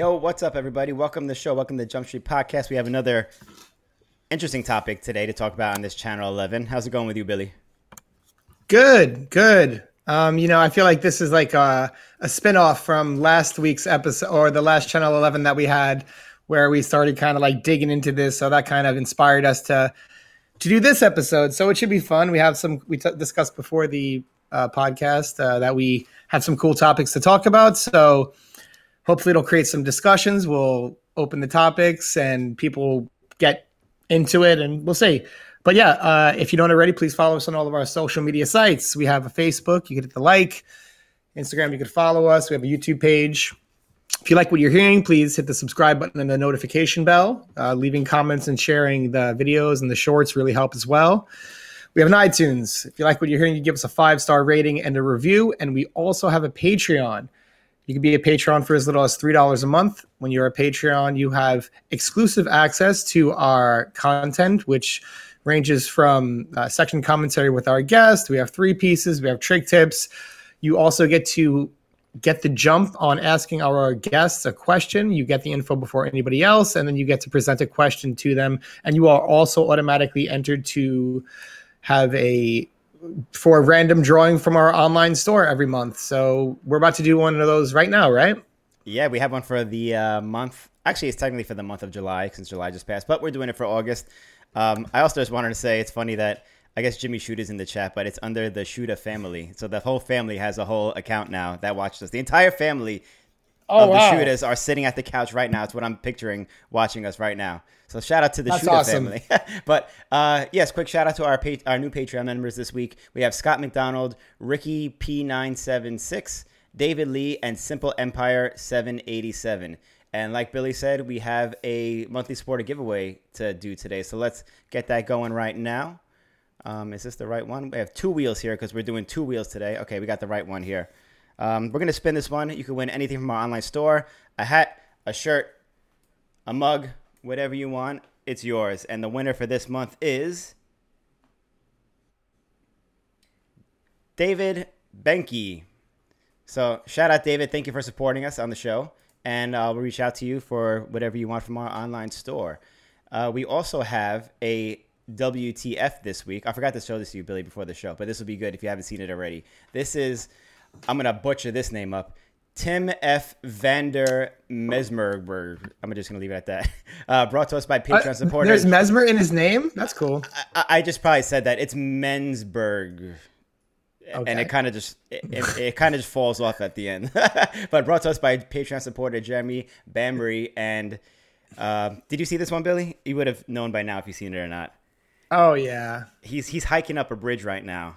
Yo, what's up, everybody? Welcome to the show. Welcome to the Jump Street Podcast. We have another interesting topic today to talk about on this channel 11. How's it going with you, Billy? Good, good. Um, you know, I feel like this is like a, a spinoff from last week's episode or the last channel 11 that we had where we started kind of like digging into this. So that kind of inspired us to to do this episode. So it should be fun. We have some we t- discussed before the uh, podcast uh, that we had some cool topics to talk about. So hopefully it'll create some discussions. We'll open the topics and people get into it, and we'll see. But yeah, uh, if you don't already, please follow us on all of our social media sites. We have a Facebook, you can hit the like. Instagram, you can follow us. We have a YouTube page. If you like what you're hearing, please hit the subscribe button and the notification bell. Uh, leaving comments and sharing the videos and the shorts really help as well. We have an iTunes. If you like what you're hearing, you give us a five star rating and a review. And we also have a Patreon. You can be a Patreon for as little as $3 a month. When you're a Patreon, you have exclusive access to our content, which ranges from uh, section commentary with our guest. We have three pieces, we have trick tips. You also get to get the jump on asking our guests a question. You get the info before anybody else, and then you get to present a question to them. And you are also automatically entered to have a for a random drawing from our online store every month. So we're about to do one of those right now, right? Yeah, we have one for the uh, month. Actually, it's technically for the month of July since July just passed, but we're doing it for August. Um, I also just wanted to say it's funny that I guess Jimmy Shoot is in the chat, but it's under the Shooter family. So the whole family has a whole account now that watches us. The entire family Oh, of the wow. shooters are sitting at the couch right now. It's what I'm picturing watching us right now. So shout out to the That's shooter awesome. family. but uh, yes, quick shout out to our pa- our new Patreon members this week. We have Scott McDonald, Ricky P976, David Lee, and Simple Empire 787. And like Billy said, we have a monthly supporter giveaway to do today. So let's get that going right now. Um, is this the right one? We have two wheels here because we're doing two wheels today. Okay, we got the right one here. Um, we're going to spin this one. You can win anything from our online store a hat, a shirt, a mug, whatever you want. It's yours. And the winner for this month is David Benke. So shout out, David. Thank you for supporting us on the show. And uh, we'll reach out to you for whatever you want from our online store. Uh, we also have a WTF this week. I forgot to show this to you, Billy, before the show, but this will be good if you haven't seen it already. This is, I'm going to butcher this name up. Tim F. Vander Mesmerberg. I'm just going to leave it at that. Uh, brought to us by Patreon Uh, supporters. There's Mesmer in his name. That's cool. I, I just probably said that. It's Mensberg. Okay. And it kind of just it, it, it kind of just falls off at the end. but brought to us by Patreon supporter Jeremy Bambury. And uh, did you see this one, Billy? You would have known by now if you've seen it or not. Oh yeah. He's he's hiking up a bridge right now.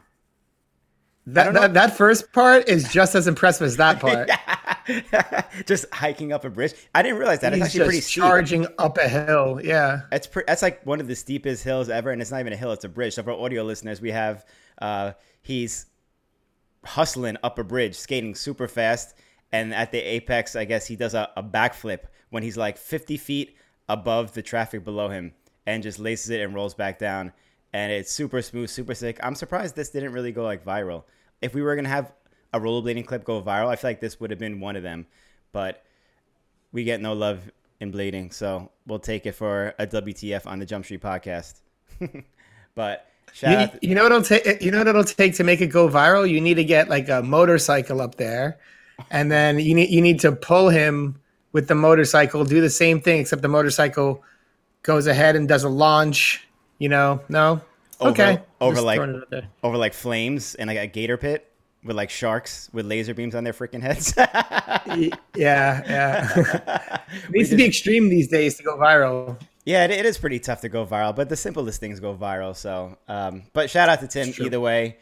That, that that first part is just as impressive as that part. just hiking up a bridge. I didn't realize that. It's He's actually just pretty steep. charging up a hill. Yeah. That's pre- that's like one of the steepest hills ever, and it's not even a hill; it's a bridge. So for audio listeners, we have uh, he's hustling up a bridge, skating super fast, and at the apex, I guess he does a, a backflip when he's like 50 feet above the traffic below him, and just laces it and rolls back down, and it's super smooth, super sick. I'm surprised this didn't really go like viral. If we were gonna have a rollerblading clip go viral, I feel like this would have been one of them, but we get no love in blading, so we'll take it for a WTF on the Jump Street podcast. but shout You, out, you know what it'll take. You know what it'll take to make it go viral. You need to get like a motorcycle up there, and then you need you need to pull him with the motorcycle. Do the same thing, except the motorcycle goes ahead and does a launch. You know, no. Over- okay. over Just like- throwing it out there. over like flames and like a gator pit with like sharks with laser beams on their freaking heads. Yeah, yeah. it needs to be extreme these days to go viral. yeah, it, it is pretty tough to go viral, but the simplest things go viral. So, um, but shout out to Tim either way.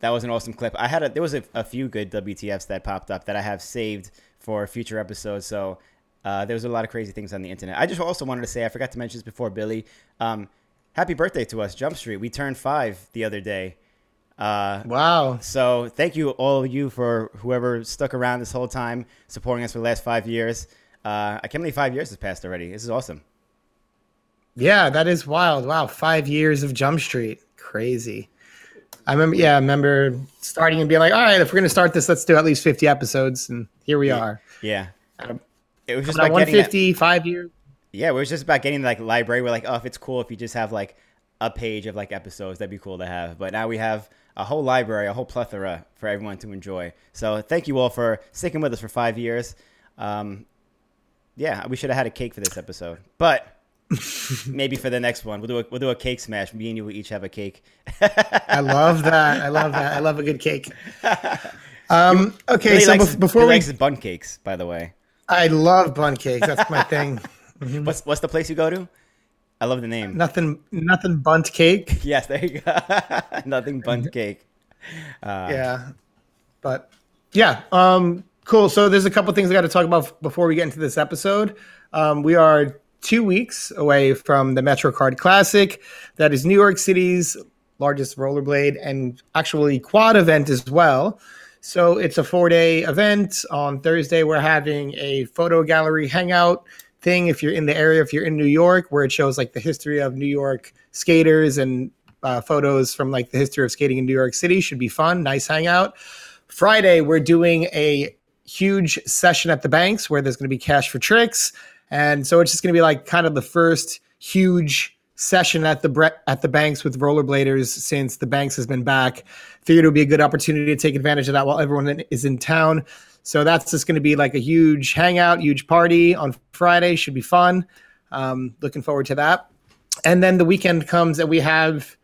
That was an awesome clip. I had a, there was a, a few good WTFs that popped up that I have saved for future episodes. So uh, there was a lot of crazy things on the internet. I just also wanted to say I forgot to mention this before, Billy. Um, happy birthday to us, Jump Street. We turned five the other day. Uh, Wow. so thank you all of you for whoever stuck around this whole time, supporting us for the last five years. Uh, I can't believe five years has passed already. This is awesome. Yeah, that is wild. Wow, five years of Jump Street, crazy. I remember, yeah, I remember starting and being like, all right, if we're gonna start this, let's do at least fifty episodes, and here we are. Yeah. Um, It was just about getting that, five years. Yeah, it was just about getting like library. We're like, oh, if it's cool if you just have like a page of like episodes, that'd be cool to have. But now we have a whole library, a whole plethora for everyone to enjoy. So thank you all for sticking with us for five years. Um, yeah, we should have had a cake for this episode, but maybe for the next one, we'll do a, we'll do a cake smash. Me and you will each have a cake. I love that. I love that. I love a good cake. Um, okay, so likes, before we, likes bun cakes, by the way. I love bun cakes. That's my thing. What's what's the place you go to? I love the name. Nothing, nothing Bundt cake. Yes, there you go. Nothing Bundt cake. Uh, yeah but yeah um cool so there's a couple things i got to talk about before we get into this episode um, we are two weeks away from the MetroCard classic that is new york city's largest rollerblade and actually quad event as well so it's a four day event on thursday we're having a photo gallery hangout thing if you're in the area if you're in new york where it shows like the history of new york skaters and uh, photos from like the history of skating in New York City. Should be fun. Nice hangout. Friday, we're doing a huge session at the banks where there's going to be cash for tricks, and so it's just going to be like kind of the first huge session at the bre- at the banks with rollerbladers since the banks has been back. Figured it would be a good opportunity to take advantage of that while everyone is in town. So that's just going to be like a huge hangout, huge party on Friday. Should be fun. Um, looking forward to that. And then the weekend comes and we have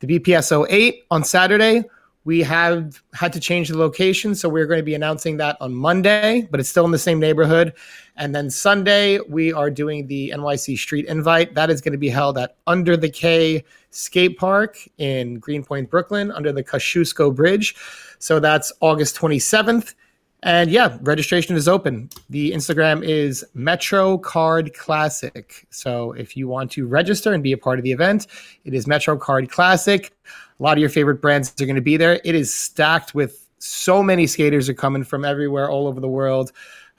the BPS 08 on Saturday. We have had to change the location, so we're going to be announcing that on Monday, but it's still in the same neighborhood. And then Sunday, we are doing the NYC Street Invite. That is going to be held at Under the K Skate Park in Greenpoint, Brooklyn, under the Kosciuszko Bridge. So that's August 27th. And yeah, registration is open. The Instagram is Metro Card Classic. So if you want to register and be a part of the event, it is Metro Card Classic. A lot of your favorite brands are going to be there. It is stacked with so many skaters are coming from everywhere, all over the world.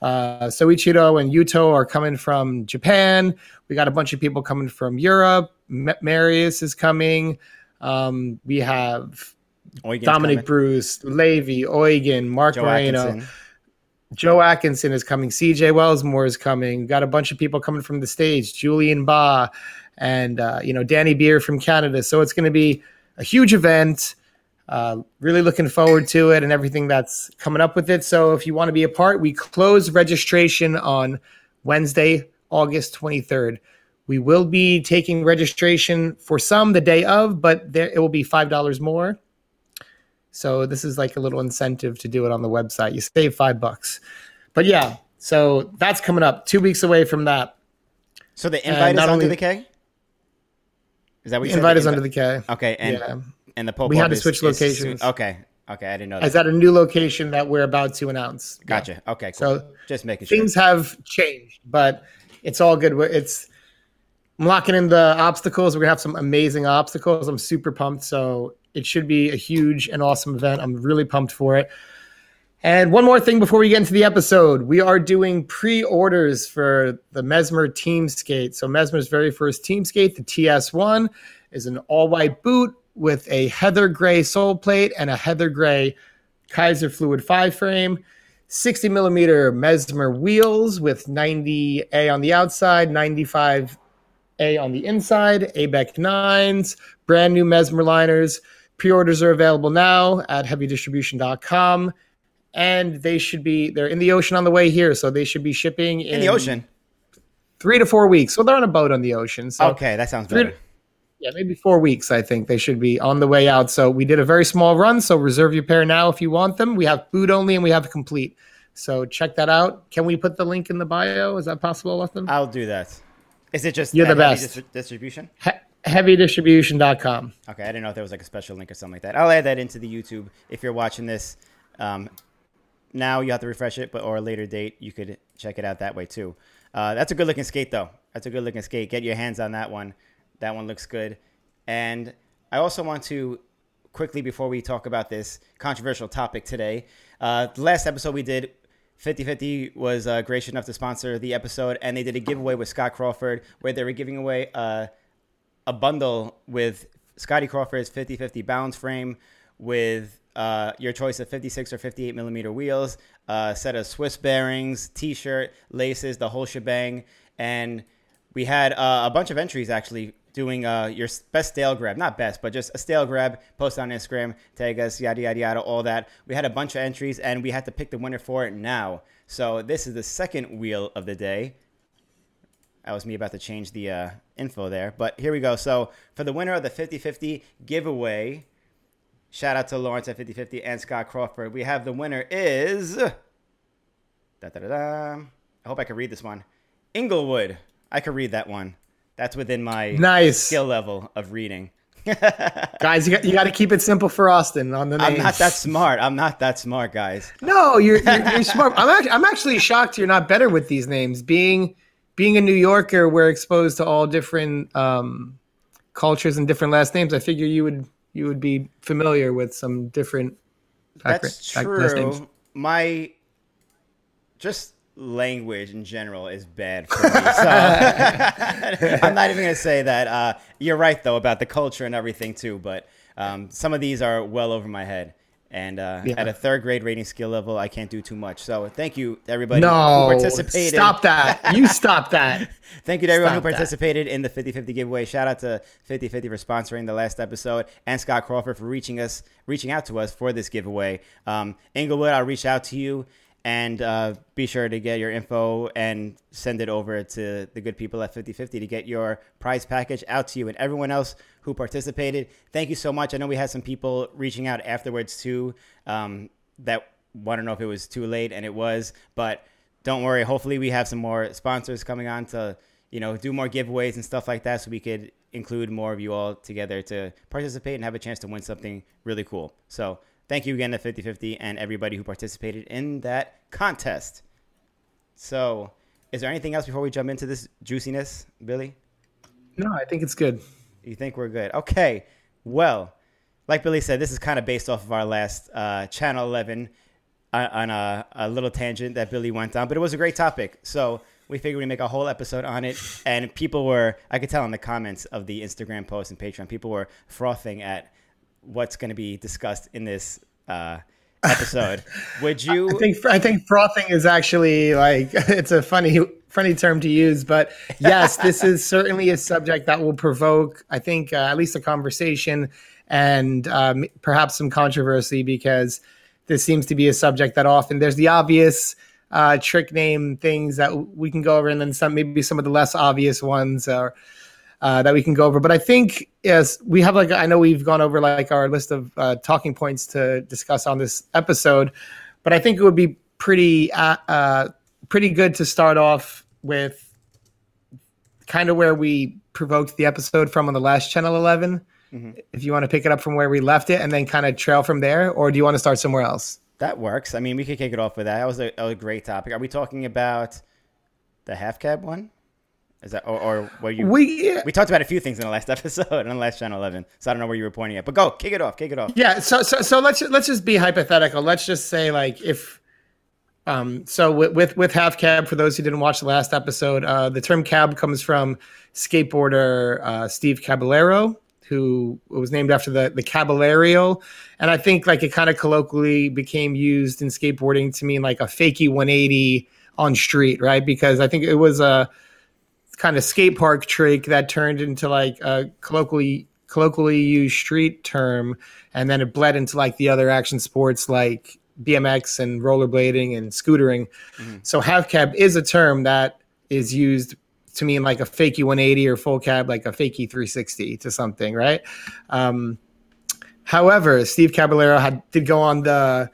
Uh, Soichiro and Yuto are coming from Japan. We got a bunch of people coming from Europe. M- Marius is coming. Um, we have Eugen's Dominic coming. Bruce, Levy, Eugen, Mark Joe Moreno, Atkinson. Joe Atkinson is coming, CJ Wellsmore is coming. Got a bunch of people coming from the stage, Julian Ba, and uh, you know Danny Beer from Canada. So it's going to be a huge event. Uh, really looking forward to it and everything that's coming up with it. So if you want to be a part, we close registration on Wednesday, August 23rd. We will be taking registration for some the day of, but there it will be five dollars more. So this is like a little incentive to do it on the website. You save five bucks. But yeah, so that's coming up two weeks away from that. So the invite is under only- the K. Is that what you invite is under the K. Okay, and yeah. and the pop We had to switch locations. okay, okay, I didn't know that. Is that a new location that we're about to announce? Gotcha. Okay, cool. So just making sure. things have changed, but it's all good. It's I'm locking in the obstacles. We're gonna have some amazing obstacles. I'm super pumped. So it should be a huge and awesome event. I'm really pumped for it. And one more thing before we get into the episode, we are doing pre-orders for the Mesmer Team Skate. So Mesmer's very first Team Skate, the TS1, is an all-white boot with a heather gray sole plate and a heather gray Kizer Fluid 5 frame. 60 millimeter Mesmer wheels with 90A on the outside, 95A on the inside, ABEC 9s, brand new Mesmer liners. Pre orders are available now at heavydistribution.com. And they should be, they're in the ocean on the way here. So they should be shipping in, in the ocean. three to four weeks. So they're on a boat on the ocean. So Okay, that sounds better. yeah, maybe four weeks. I think they should be on the way out. So we did a very small run. So reserve your pair now if you want them. We have boot only and we have complete. So check that out. Can we put the link in the bio? Is that possible, Letham? I'll do that. Is it just You're the Heavy best. Distri- distribution? He- heavydistribution.com. Okay, I didn't know if there was like a special link or something like that. I'll add that into the YouTube if you're watching this. Um, now you have to refresh it, but or a later date you could check it out that way too. Uh, that's a good looking skate though. That's a good looking skate. Get your hands on that one. That one looks good. And I also want to quickly before we talk about this controversial topic today. Uh, the last episode we did, 50-50 was uh, gracious enough to sponsor the episode, and they did a giveaway with Scott Crawford where they were giving away uh, a bundle with Scotty Crawford's 50-50 balance frame with uh, your choice of 56 or 58 millimeter wheels, a set of Swiss bearings, T-shirt, laces, the whole shebang, and we had uh, a bunch of entries actually doing uh, your best stale grab, not best, but just a stale grab. Post on Instagram, tag us, yada yada yada, all that. We had a bunch of entries, and we had to pick the winner for it now. So this is the second wheel of the day. That was me about to change the uh, info there, but here we go. So for the winner of the 50-50 giveaway, shout out to Lawrence at 50-50 and Scott Crawford. We have the winner is. Da, da, da, da. I hope I can read this one. Inglewood. I could read that one. That's within my Nice. skill level of reading. Guys, you got, you got to keep it simple for Austin on the name. I'm not that smart. I'm not that smart, guys. No, you're you're, you're smart. I'm actually, I'm actually shocked you're not better with these names. Being being a New Yorker, we're exposed to all different um, cultures and different last names. I figure you would you would be familiar with some different. That's back- last names. true. My just language in general is bad for me. So I'm not even gonna say that. Uh, you're right though about the culture and everything too. But um, some of these are well over my head. And uh, Yeah. at a third grade rating skill level, I can't do too much. So thank you everybody No, who participated. stop that! You stop that. Thank you to everyone Stop who that. participated in the 50-50 giveaway. Shout out to 50-50 for sponsoring the last episode and Scott Crawford for reaching us, reaching out to us for this giveaway. Um, Inglewood, I'll reach out to you and uh, be sure to get your info and send it over to the good people at 50-50 to get your prize package out to you and everyone else who participated. Thank you so much. I know we had some people reaching out afterwards too um, that want to know if it was too late, and it was, but don't worry. Hopefully, we have some more sponsors coming on to you know do more giveaways and stuff like that, so we could include more of you all together to participate and have a chance to win something really cool. So thank you again to 5050 and everybody who participated in that contest. So, is there anything else before we jump into this juiciness, Billy? No, I think it's good. You think we're good? Okay. Well, like Billy said, this is kind of based off of our last uh, Channel 11 on, on a, a little tangent that Billy went on, but it was a great topic. So we figured we'd make a whole episode on it. And people were, I could tell in the comments of the Instagram post and Patreon, people were frothing at what's going to be discussed in this uh, episode. Would you? I think I think frothing is actually like it's a funny funny term to use, but yes, this is certainly a subject that will provoke, I think, uh, at least a conversation and um, perhaps some controversy because this seems to be a subject that often there's the obvious uh, trick name things that we can go over, and then some maybe some of the less obvious ones are. Uh, that we can go over, but I think yes, we have like I know we've gone over like our list of uh, talking points to discuss on this episode, but I think it would be pretty uh, uh, pretty good to start off with kind of where we provoked the episode from on the last channel 11 if you want to pick it up from where we left it and then kind of trail from there or do you want to start somewhere else That works. I mean, we could kick it off with that. That was a, a great topic. Are we talking about the half cab one? Is that or, or were you? we We talked about a few things in the last episode on the last channel 11, so I don't know where you were pointing at. But go, kick it off, kick it off. yeah so so so let's let's just be hypothetical let's just say like if um so with with, with half cab for those who didn't watch the last episode uh the term cab comes from skateboarder uh steve caballero who was named after the the caballero and i think like it kind of colloquially became used in skateboarding to mean like a fakey 180 on street right because i think it was a kind of skate park trick that turned into like a colloquially colloquially used street term and then it bled into like the other action sports like BMX and rollerblading and scootering. So half cab is a term that is used to mean like a fakey 180 or full cab like a fakey 360 to something, right? Um, however, Steve Caballero had did go on the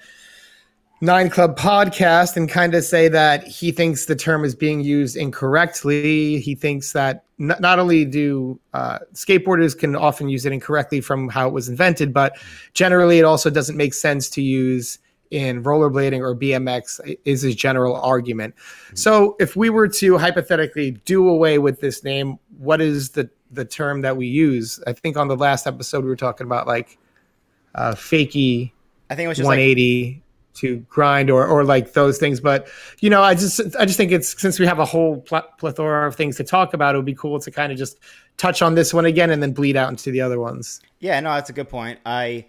Nine Club podcast and kind of say that he thinks the term is being used incorrectly. He thinks that n- not only do uh, skateboarders can often use it incorrectly from how it was invented, but generally it also doesn't make sense to use in rollerblading or BMX is his general argument. So if we were to hypothetically do away with this name, what is the the term that we use? I think on the last episode we were talking about like uh, fakey I think it was just like 180 to grind or or like those things but you know i just i just think it's since we have a whole pl- plethora of things to talk about it would be cool to kind of just touch on this one again and then bleed out into the other ones Yeah, no, that's a good point. I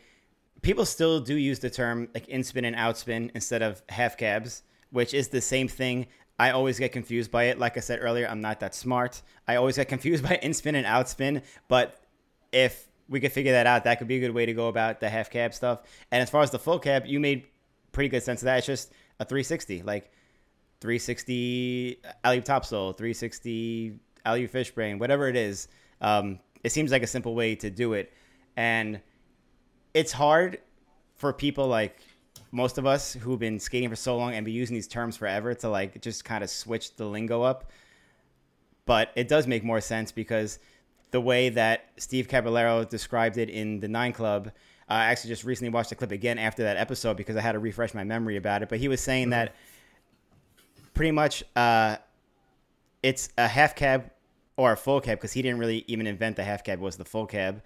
people still do use the term like in spin and out spin instead of half cabs, which is the same thing. I always get confused by it. Like I said earlier, I'm not that smart. I always get confused by in spin and out spin. But if we could figure that out, that could be a good way to go about the half cab stuff. And as far as the full cab, you made pretty good sense of that. It's just a 360, like 360 alley topsoul, 360 alley fish brain, whatever it is. Um, it seems like a simple way to do it, and it's hard for people like most of us who've been skating for so long and be using these terms forever to like just kind of switch the lingo up. But it does make more sense because the way that Steve Caballero described it in the Nine Club. I actually just recently watched the clip again after that episode because I had to refresh my memory about it. But he was saying mm-hmm. that pretty much uh, it's a half cab or a full cab because he didn't really even invent the half cab. It was the full cab,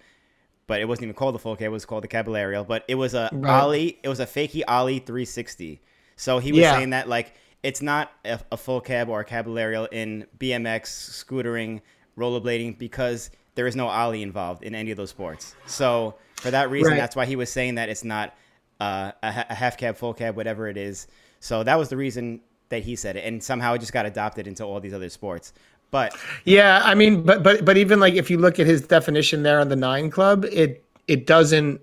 but it wasn't even called the full cab. It was called the Caballero. But it was a right. Ollie. It was a fakie Ollie 360. So he was yeah. saying that like it's not a, a full cab or a Caballero in BMX, scootering, rollerblading because there is no ollie involved in any of those sports. So for that reason, right. that's why he was saying that it's not uh, a, a, half cab, full cab, whatever it is. So that was the reason that he said it, and somehow it just got adopted into all these other sports. But yeah, I mean, but but but even like if you look at his definition there on the Nine Club, it it doesn't.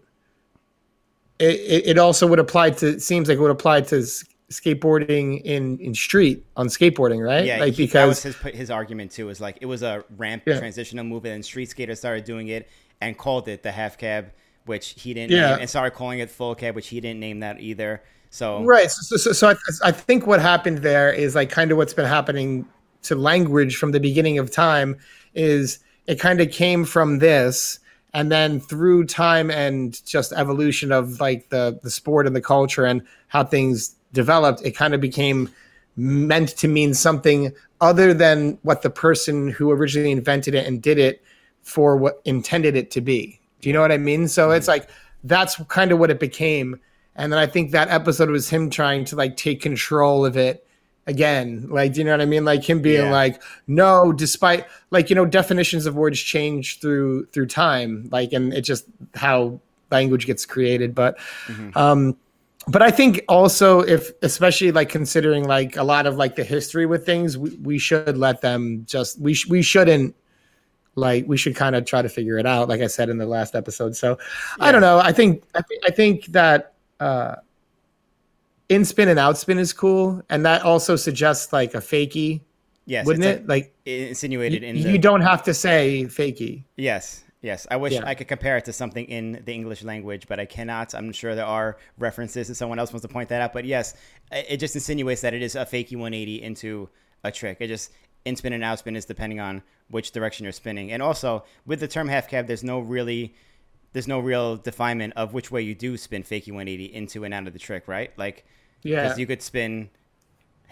It, it also would apply to. It seems like it would apply to skateboarding in in street on skateboarding, right? Yeah, like he, because that was his his argument too. Is like it was a ramp yeah. transitional move, and street skaters started doing it and called it the half cab, which he didn't yeah. name, and started calling it full cab, which he didn't name that either. So right, so so, so I, I think what happened there is like kind of what's been happening to language from the beginning of time is it kind of came from this and then through time and just evolution of like the the sport and the culture and how things developed, it kind of became meant to mean something other than what the person who originally invented it and did it for what intended it to be. Do you know what I mean? So mm-hmm. it's like that's kind of what it became. And then I think that episode was him trying to like take control of it again. Like, do you know what I mean? Like him being yeah. like, no, despite like, you know, definitions of words change through through time. Like, and it just how language gets created. But mm-hmm. um but I think also if especially like considering like a lot of like the history with things, we, we should let them just we sh- we shouldn't like we should kind of try to figure it out like I said in the last episode. So yeah. I don't know. I think I think I think that uh in spin and out spin is cool and that also suggests like a fakie. Yes, wouldn't it? Like, like insinuated in you, the... you don't have to say fakie. Yes. Yes, I wish yeah. I could compare it to something in the English language, but I cannot. I'm sure there are references if someone else wants to point that out. But yes, it just insinuates that it is a fakey 180 into a trick. It just in spin and out spin is depending on which direction you're spinning. And also with the term half cab, there's no really there's no real definement of which way you do spin fakey 180 into and out of the trick, right? Like, yeah, because you could spin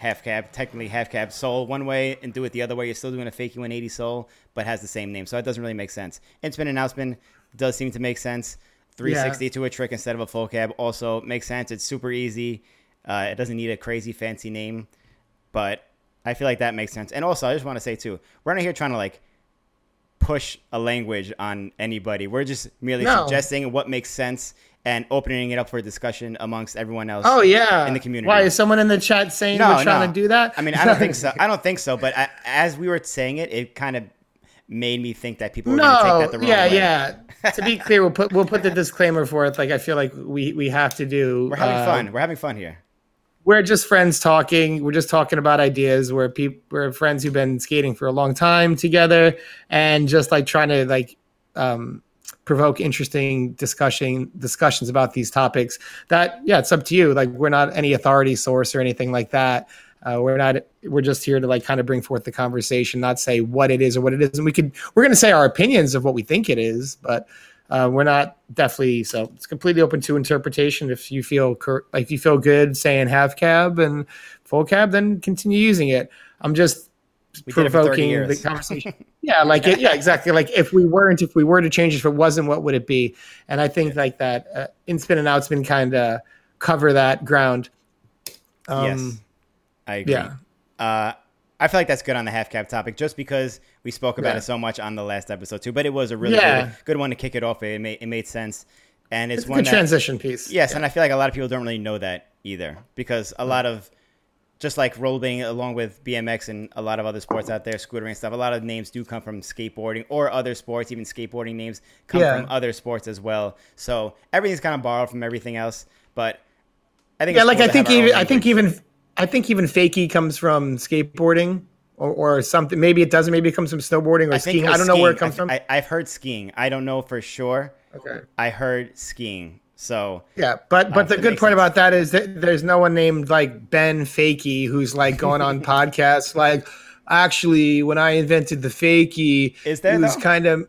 half cab, technically half cab soul one way and do it the other way. You're still doing a fakey 180 soul, but has the same name. So it doesn't really make sense. In spin and out spin does seem to make sense. 360 yeah. to a trick instead of a full cab also makes sense. It's super easy. Uh, it doesn't need a crazy fancy name, but I feel like that makes sense. And also, I just want to say too, we're not here trying to like push a language on anybody. We're just merely no. suggesting what makes sense and opening it up for discussion amongst everyone else. Oh yeah, in the community. Why is someone in the chat saying no, we're trying no. to do that? I mean, I don't think so. I don't think so. But I, as we were saying it, it kind of made me think that people were no, going to take that the wrong yeah, way. Yeah, To be clear, we'll put we'll put the disclaimer forth. Like I feel like we we have to do. We're having uh, fun. We're having fun here. We're just friends talking. We're just talking about ideas. We're people. We're friends who've been skating for a long time together, and just like trying to like um, provoke interesting discussion discussions about these topics that yeah it's up to you. Like we're not any authority source or anything like that. Uh, we're not we're just here to like kind of bring forth the conversation not say what it is or what it is. And we could we're going to say our opinions of what we think it is but uh, we're not definitely so it's completely open to interpretation. If you feel cur- like you feel good saying half cab and full cab then continue using it. I'm just provoking the conversation. yeah, like it, yeah, exactly. Like if we weren't, if we were to change, if it wasn't, what would it be? And I think like that uh, in spin and out spin kind of cover that ground. Um, yes, I agree. Yeah. Uh, I feel like that's good on the half cab topic, just because we spoke about yeah. it so much on the last episode too. But it was a really yeah. good, good, one to kick it off. It made it made sense. and it's, It's one that, transition piece. Yes, and I feel like a lot of people don't really know that either because a lot of just like rollerblading along with BMX and a lot of other sports out there, scootering and stuff, a lot of names do come from skateboarding or other sports, even skateboarding names come Yeah. from other sports as well. So everything's kind of borrowed from everything else, but I think Yeah, like cool I think have even I think even I think even fakie comes from skateboarding or, or something. Maybe it doesn't. Maybe it comes from snowboarding or I skiing. I don't know where it skiing. comes from. I, I, I've heard skiing. I don't know for sure. okay. I heard skiing. So Yeah, but but Uh, the good part sense. about that is that there's no one named like Ben Fakey who's like going on podcasts like actually when I invented the Fakey Is there, it was kind of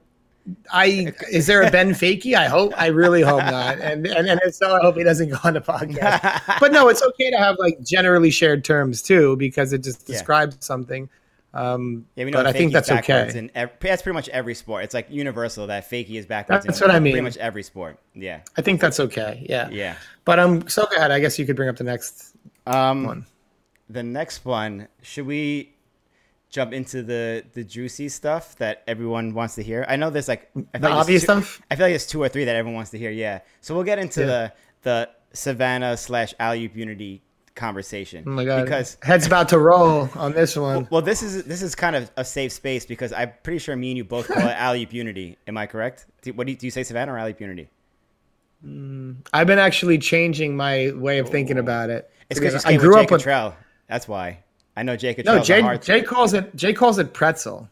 I is there a Ben Fakey? I hope I really hope not. And and and if so, I hope he doesn't go on the podcast. but no, it's okay to have like generally shared terms too because it just Yeah. describes something. Um, Yeah, we know but I think that's backwards okay. In ev- that's pretty much every sport. It's like universal that fakie is backwards. That's in what I mean. Pretty much every sport. Yeah, I think that's okay. Yeah. yeah. But I'm so glad. I guess you could bring up the next Um, one. the next one. Should we jump into the the juicy stuff that everyone wants to hear? I know there's like I The like obvious two- stuff. I feel like there's two or three that everyone wants to hear. Yeah. So we'll get into Yeah. the the Savannah slash alley unity conversation. Oh my god! Because head's about to roll on this one. well, this is this is kind of a safe space because I'm pretty sure me and you both call it alley unity. Am I correct? Do, what do you, do you say, Savannah or alley unity? Mm, I've been actually changing my way of thinking oh. about it. It's because I grew up with Cottrell. That's why. I know Jake. no Jay. Jay calls it Jay calls it pretzel.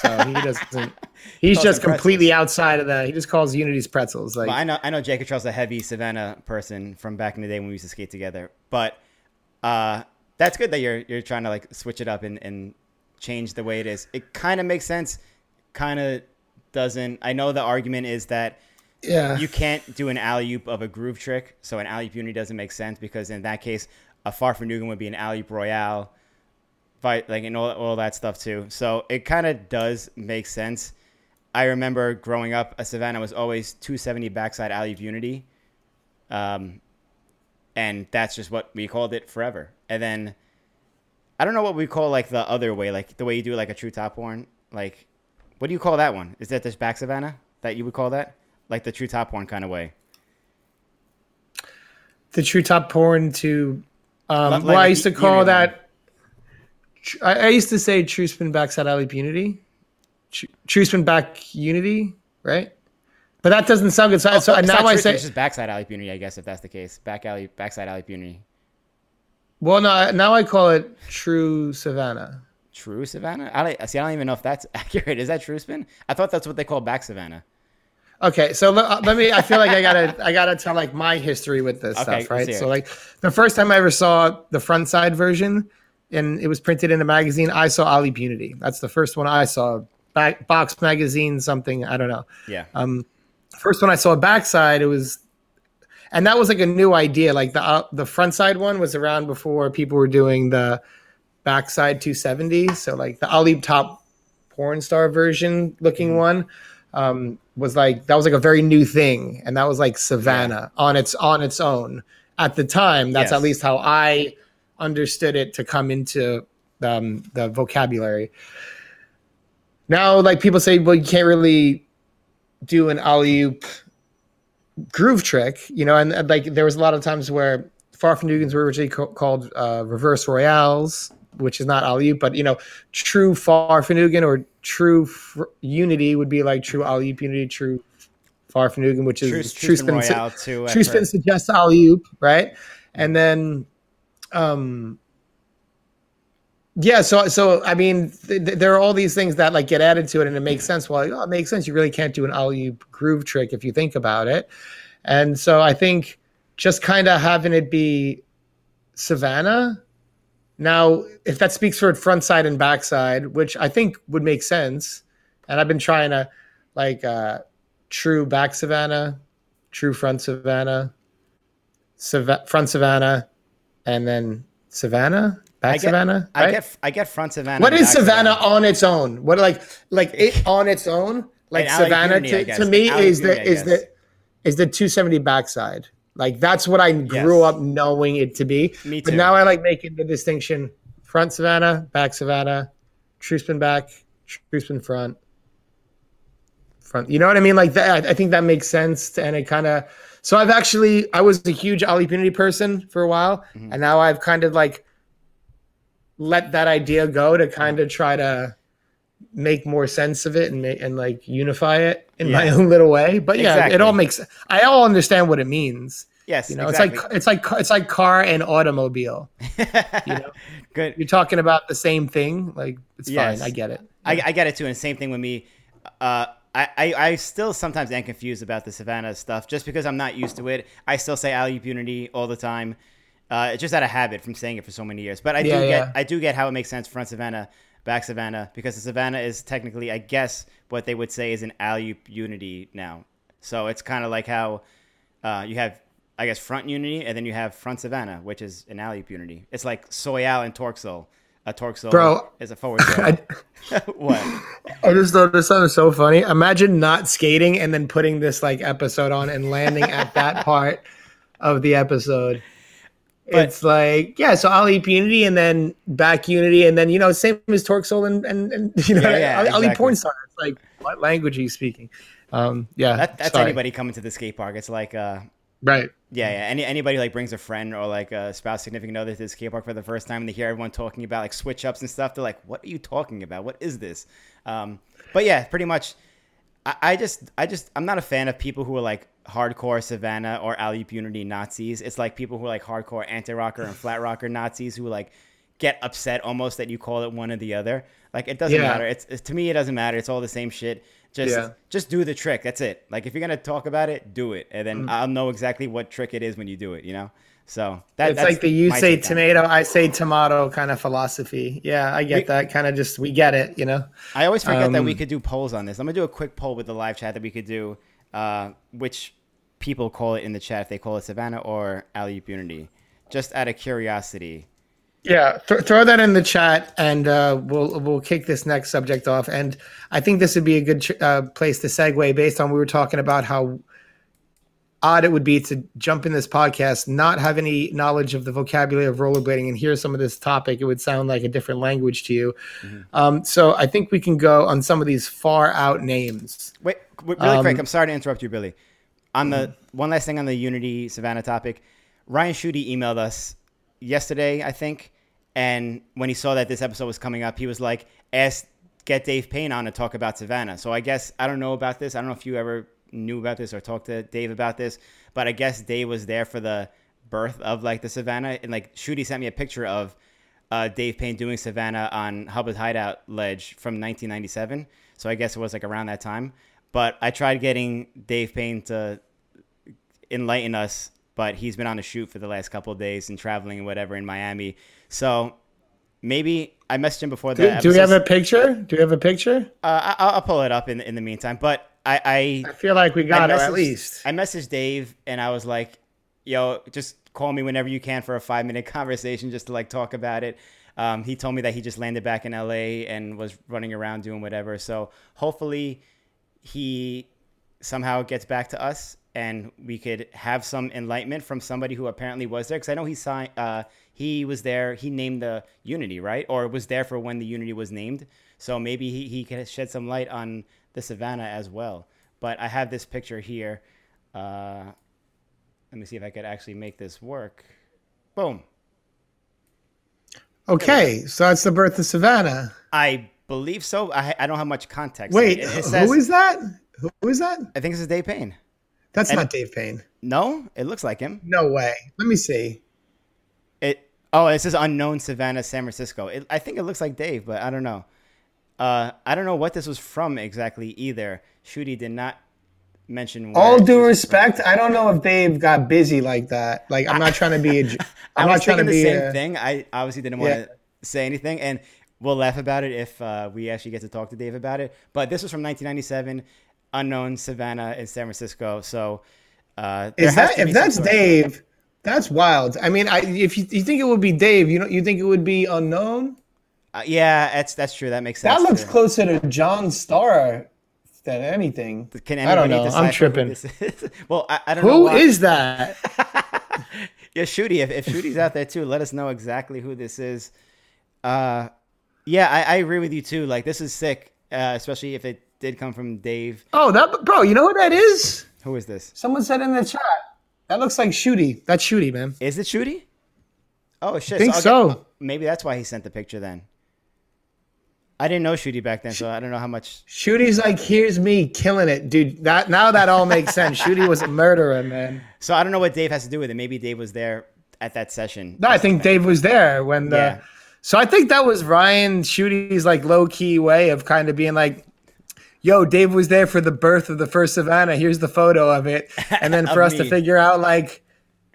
So he doesn't. He's Calls just completely outside of that. He just calls Unity's pretzels. Like Well, I know I know Jay Cottrell's a heavy Savannah person from back in the day when we used to skate together. But uh, that's good that you're you're trying to like switch it up and, and change the way it is. It kind of makes sense. Kind of doesn't. I know the argument is that yeah, you can't do an alley oop of a groove trick, so an alley oop unity doesn't make sense because in that case, a far from Fahrvergnugen would be an alley oop royale, fight like and all, all that stuff too. So it kind of does make sense. I remember growing up, a Savannah was always 270 backside alley oop unity, um, and that's just what we called it forever. And then I don't know what we call like the other way, like the way you do like a true top horn. Like, what do you call that one? Is that this back Savannah that you would call that? Like the true top horn kind of way. the true top porn to. Um, Like- well, I used to call that. tr- I, used to say true spin back backside alley unity, true spin back unity, right? But that doesn't sound good. So, so Oh, now I say, it's just backside alley unity, I guess if that's the case. Back alley, backside alley unity. well, no, now I call it true Savannah. True Savannah. I don't, see. I don't even know if that's accurate. Is that true spin? I thought that's what they call back Savannah. Okay, so let, let me. I feel like I gotta. I gotta tell like my history with this Okay, stuff, right? So like the first time I ever saw the front side version, and it was printed in a magazine, I saw Alley Unity. That's the first one I saw. Back box magazine, something I don't know. Yeah. Um, first one I saw a backside, it was, and that was like a new idea. Like the uh, the front side one was around before people were doing the backside 270. So like the Ali top porn star version looking Mm-hmm. one um, was like that was like a very new thing, and that was like Savannah on its on its own at the time. That's Yes. at least how I understood it to come into um, the vocabulary. Now, like people say, well, you can't really do an alley oop groove trick, you know, and, and, like there was a lot of times where Fahrvergnugens were originally ca- called uh, reverse royales, which is not alley oop, but you know, true Far Fahrvergnugen or true fr- unity would be like true alley oop unity, true Far Fahrvergnugen, which is True, true, spin too. True spin suggests alley oop, right? And then, um, yeah. So, so I mean, th- th- there are all these things that like get added to it, and it makes sense. Well, oh, it makes sense. You really can't do an alley groove trick if you think about it. And so, I think just kind of having it be Savannah. Now, if that speaks for front side and backside, which I think would make sense, and I've been trying to like uh, true back Savannah, true front Savannah, Sav- front Savannah, and then Savannah, I get, Savannah. I get, I get front Savannah. What is back Savannah on its own? What like like it on its own? Like An Savannah to, to me is the is the is the 270 backside. Like that's what I grew Yes. up knowing it to be. Me too. But now I like making the distinction: front Savannah, back Savannah, true spin back, true spin front, front. You know what I mean? Like that. I think that makes sense, and it kind of. So I've actually I was a huge Ali Punity person for a while, mm-hmm. and now I've kind of like let that idea go to kind of try to make more sense of it and make and like unify it in yeah. my own little way. But yeah, exactly. it all makes I all understand what it means. Yes, you know, exactly. it's like it's like it's like car and automobile. you know, good. You're talking about the same thing. Like it's yes. fine. I get it. Yeah. I, I, get it too. And same thing with me. Uh, I, I, I still sometimes am confused about the Savannah stuff just because I'm not used to it. I still say alley unity all the time. Uh, it's just out of habit from saying it for so many years. But I yeah, do get I do get how it makes sense front Savannah, back Savannah, because the Savannah is technically, I guess, what they would say is an alley unity now. So it's kind of like how uh, you have I guess front unity, and then you have front Savannah, which is an alley unity. It's like Soyale and Torxel. A Torxel Bro, is a forward I, what? I just thought this sounded so funny. Imagine not skating and then putting this like episode on and landing at that part of the episode. But, it's like yeah, so Alley Unity and then back Unity and then you know same as Torxel and and, and you know yeah, yeah, Ali exactly. Pornstar. It's like what language are you speaking? Um, yeah, that, that's sorry. anybody coming to the skate park. It's like uh, Right. Yeah, yeah. Any anybody like brings a friend or like a spouse, significant other to the skate park for the first time, and they hear everyone talking about like switch ups and stuff. They're like, "What are you talking about? What is this?" Um, but yeah, pretty much. I, I, just, I just, I'm not a fan of people who are like hardcore Savannah or alley Unity Nazis. It's like people who are like hardcore anti rocker and flat rocker Nazis who like get upset almost that you call it one or the other. Like it doesn't yeah. matter. It's, it's to me, it doesn't matter. It's all the same shit. Just yeah. just do the trick. That's it. Like if you're gonna talk about it, do it, and then mm. I'll know exactly what trick it is when you do it. You know. So that, it's like the you say tomato, I say tomato kind of philosophy. Yeah, I get we, that. Kind of just we get it. You know. I always forget um, that we um, could do polls on this. I'm gonna do a quick poll with the live chat that we could do, uh, which people call it in the chat if they call it Savannah or Alley Unity, just out of curiosity. Yeah, th- throw that in the chat, and uh, we'll we'll kick this next subject off. And I think this would be a good uh, place to segue, based on we were talking about how odd it would be to jump in this podcast, not have any knowledge of the vocabulary of rollerblading, and hear some of this topic. It would sound like a different language to you. Mm-hmm. Um, so I think we can go on some of these far out names. Wait, really um, quick. I'm sorry to interrupt you, Billy. On the mm-hmm. one last thing on the Unity Savannah topic, Ryan Schutte emailed us yesterday, I think and when he saw that this episode was coming up, he was like, ask, get Dave Payne on to talk about Savannah. So I guess, I don't know about this. I don't know if you ever knew about this or talked to Dave about this, but I guess Dave was there for the birth of like the Savannah. And like, Schutte sent me a picture of uh, Dave Payne doing Savannah on Hubba Hideout Ledge from 1997. So I guess it was like around that time. But I tried getting Dave Payne to enlighten us, but he's been on a shoot for the last couple of days and traveling and whatever in Miami. So maybe I messaged him before that. Do, do we have a picture? Do we have a picture? Uh, I, will pull it up in in the meantime. But I I, I feel like we got it at least. I messaged Dave and I was like, "Yo, just call me whenever you can for a five minute conversation just to like talk about it." Um, he told me that he just landed back in LA and was running around doing whatever. So hopefully he somehow gets back to us and we could have some enlightenment from somebody who apparently was there because I know he signed. Uh, he was there. He named the Unity, right? Or was there for when the Unity was named. So maybe he, he can shed some light on the Savannah as well. But I have this picture here. Uh, let me see if I could actually make this work. Boom. Okay, so that's the birth of Savannah. I believe so. I, I don't have much context. Wait, it, it says, who is that? Who is that? I think this is Dave Payne. That's and not Dave Payne. No, it looks like him. No way. Let me see. It oh, it says unknown Savannah, San Francisco. It, I think it looks like Dave, but I don't know. Uh, I don't know what this was from exactly either. Schutte did not mention. All due respect, from. I don't know if Dave got busy like that. Like I'm not trying to be. A, I'm not trying to be the same a, thing. I obviously didn't want to say anything, and we'll laugh about it if uh, we actually get to talk to Dave about it. But this was from 1997 unknown Savannah in San Francisco. So uh, is that if that's Dave? That's wild. I mean, I, if you, you, think it would be Dave, you know, you think it would be unknown? Uh, yeah, that's that's true. That makes sense. That looks too. closer to John Starr than anything. Can I don't know. I'm tripping. well, I, I, don't who know. Who is that? yeah, Shooty. If, if Schutte's out there too, let us know exactly who this is. Uh, yeah, I, I agree with you too. Like, this is sick, uh, especially if it did come from Dave. Oh, that bro, you know what that is? Who is this? Someone said in the chat. That looks like Shooty. That's Shooty, man. Is it Shooty? Oh shit! Think I'll so. get- maybe that's why he sent the picture then. I didn't know Shooty back then, so I don't know how much. Shooty's like, here's me killing it, dude. That now that all makes sense. Shooty was a murderer, man. So I don't know what Dave has to do with it. Maybe Dave was there at that session. No, I think Dave was there when the. Yeah. So I think that was Ryan Shooty's like low key way of kind of being like, "Yo, Dave was there for the birth of the first Savannah. Here's the photo of it," and then for us to figure out like,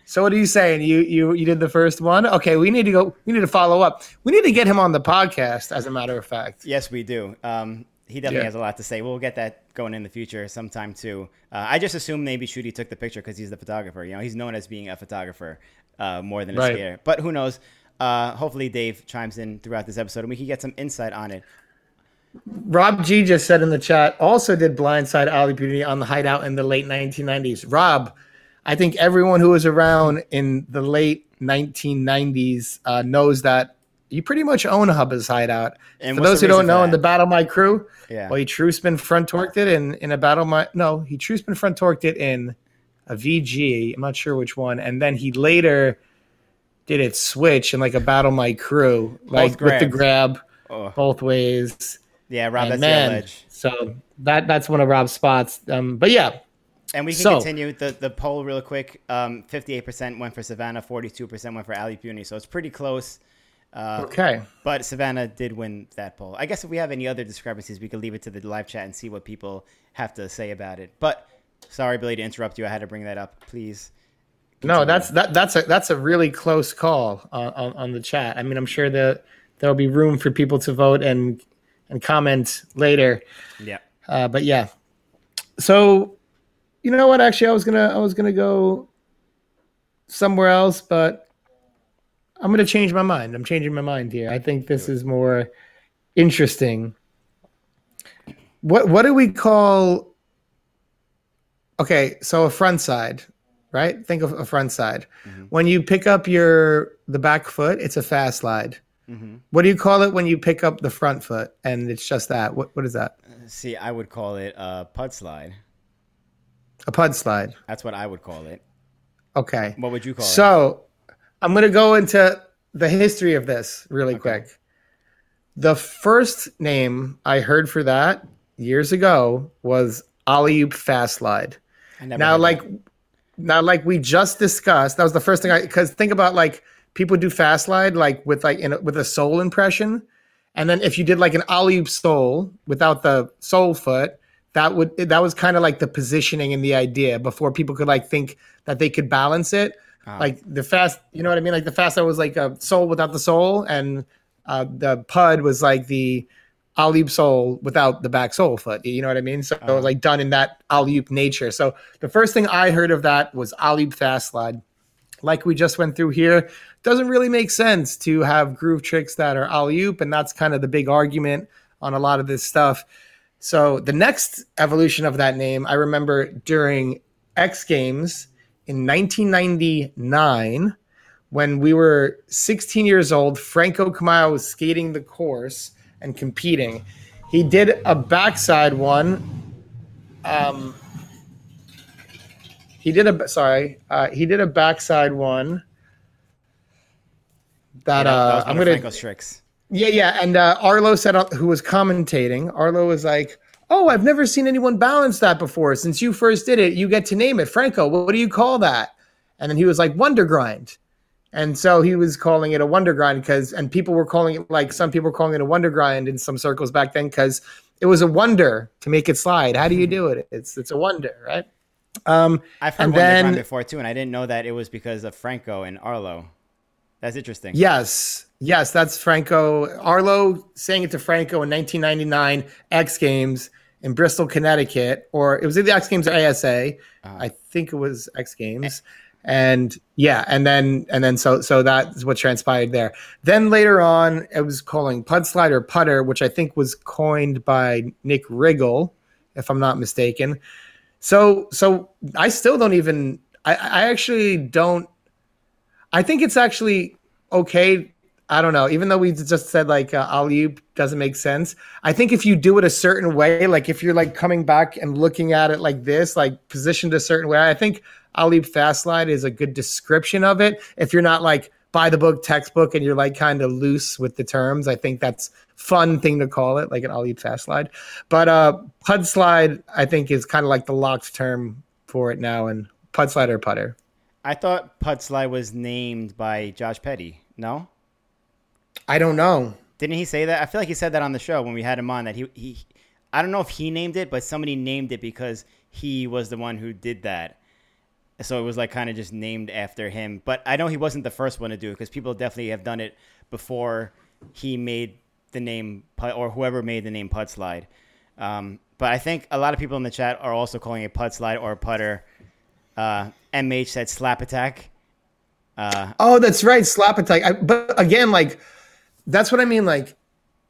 so what are you saying? You you you did the first one? Okay, we need to go. We need to follow up. We need to get him on the podcast. As a matter of fact. Yes, we do. Um, he definitely Yeah. has a lot to say. We'll get that going in the future sometime too. Uh, I just assume maybe Shooty took the picture because he's the photographer. You know, he's known as being a photographer uh, more than a Right. skater. But who knows? Uh, hopefully, Dave chimes in throughout this episode and we can get some insight on it. Rob G just said in the chat, also did Blindside Ollie Beauty on the Hideout in the late 1990s. Rob, I think everyone who was around in the late 1990s uh, knows that you pretty much own Hubba's Hideout. And for those who don't know, in the Battle My Crew, Yeah. well, he true spin front torqued it in, in a Battle My. No, he true spin front torqued it in a VG. I'm not sure which one. And then he later did it switch in like a Battle My Crew, like with the grab Oh, both ways. yeah, Rob, And that's man, ledge. so that that's one of Rob's spots. Um, but yeah, And we can So- continue the, the poll real quick. Um, 58% went for Savannah, 42% went for Alley Unity. So it's pretty close. Uh, okay. But Savannah did win that poll. I guess if we have any other discrepancies, we could leave it to the live chat and see what people have to say about it. But sorry, Billy, to interrupt you. I had to bring that up. Please. No, that's that that's a that's a really close call on, on, on the chat. I mean, I'm sure that there'll be room for people to vote and and comment later. Yeah. Uh, but yeah, so you know what? Actually, I was gonna I was gonna go somewhere else, but I'm gonna change my mind. I'm changing my mind here. I think this is more interesting. What what do we call? Okay, so a front side, right? Think of a front side. When you pick up your the back foot, it's a fast slide. hmm What do you call it when you pick up the front foot and it's just that? What what is that? See, I would call it a pud slide. A pud slide. That's what I would call it. Okay. What would you call it? So I'm going to go into the history of this really quick. The first name I heard for that years ago was Alley Oop Fast Slide. I never Now, like, that. Now, like we just discussed, that was the first thing I because think about like people do fast slide like with like in a, with a sole impression, and then if you did like an alley sole without the sole foot, that would that was kind of like the positioning and the idea before people could like think that they could balance it. Ah. Like the fast, you know what I mean? Like the fast slide was like a sole without the sole, and uh, the pud was like the oop sole without the back sole foot. You know what I mean? So it was like done in that alley nature. So the first thing I heard of that was alley fast slide. Like we just went through here, doesn't really make sense to have groove tricks that are oop, and that's kind of the big argument on a lot of this stuff. So the next evolution of that name, I remember during X Games in 1999 when we were 16 years old, Franco Kamau was skating the course and competing. He did a backside one. Um, he did a sorry, uh, he did a backside one. That, Yeah, that uh, one I'm gonna Franco's tricks. yeah, yeah. And uh, Arlo said, uh, who was commentating, Arlo was like, "Oh, I've never seen anyone balance that before. Since you first did it, you get to name it, Franco. What do you call that?" And then he was like, "Wonder grind." And so he was calling it a wonder grind because, and people were calling it like some people were calling it a wonder grind in some circles back then because it was a wonder to make it slide. How do you do it? It's it's a wonder, right? Um, I've heard And Wonder then- Grind before too, and I didn't know that it was because of Franco and Arlo. That's interesting. Yes, yes, that's Franco Arlo saying it to Franco in 1999 X Games in Bristol, Connecticut, or it was either X Games or ASA. I think it was X Games, and yeah, and then and then so so that's what transpired there. Then later on, it was calling Pud Slide or Putter, which I think was coined by Nick Riggle, if I'm not mistaken. So so I still don't even I, I actually don't I think it's actually okay. I don't know. Even though we just said like uh, alley doesn't make sense, I think if you do it a certain way, like if you're like coming back and looking at it like this, like positioned a certain way, I think alley fast slide is a good description of it. If you're not like by the book textbook and you're like kind of loose with the terms, I think that's fun thing to call it, like an alley fast slide. But uh, pud slide, I think, is kind of like the locked term for it now, and pud slide or putter. I thought pud slide was named by Josh Petty. No. I don't know. Didn't he say that? I feel like he said that on the show when we had him on. That he he, I don't know if he named it, but somebody named it because he was the one who did that. So it was like kind of just named after him. But I know he wasn't the first one to do it because people definitely have done it before he made the name or whoever made the name Pud Slide. Um, but I think a lot of people in the chat are also calling it Pud Slide or Putter. Uh, MH said Slap Attack. Uh, oh, that's right, Slap Attack. I, but again, like that's what I mean. Like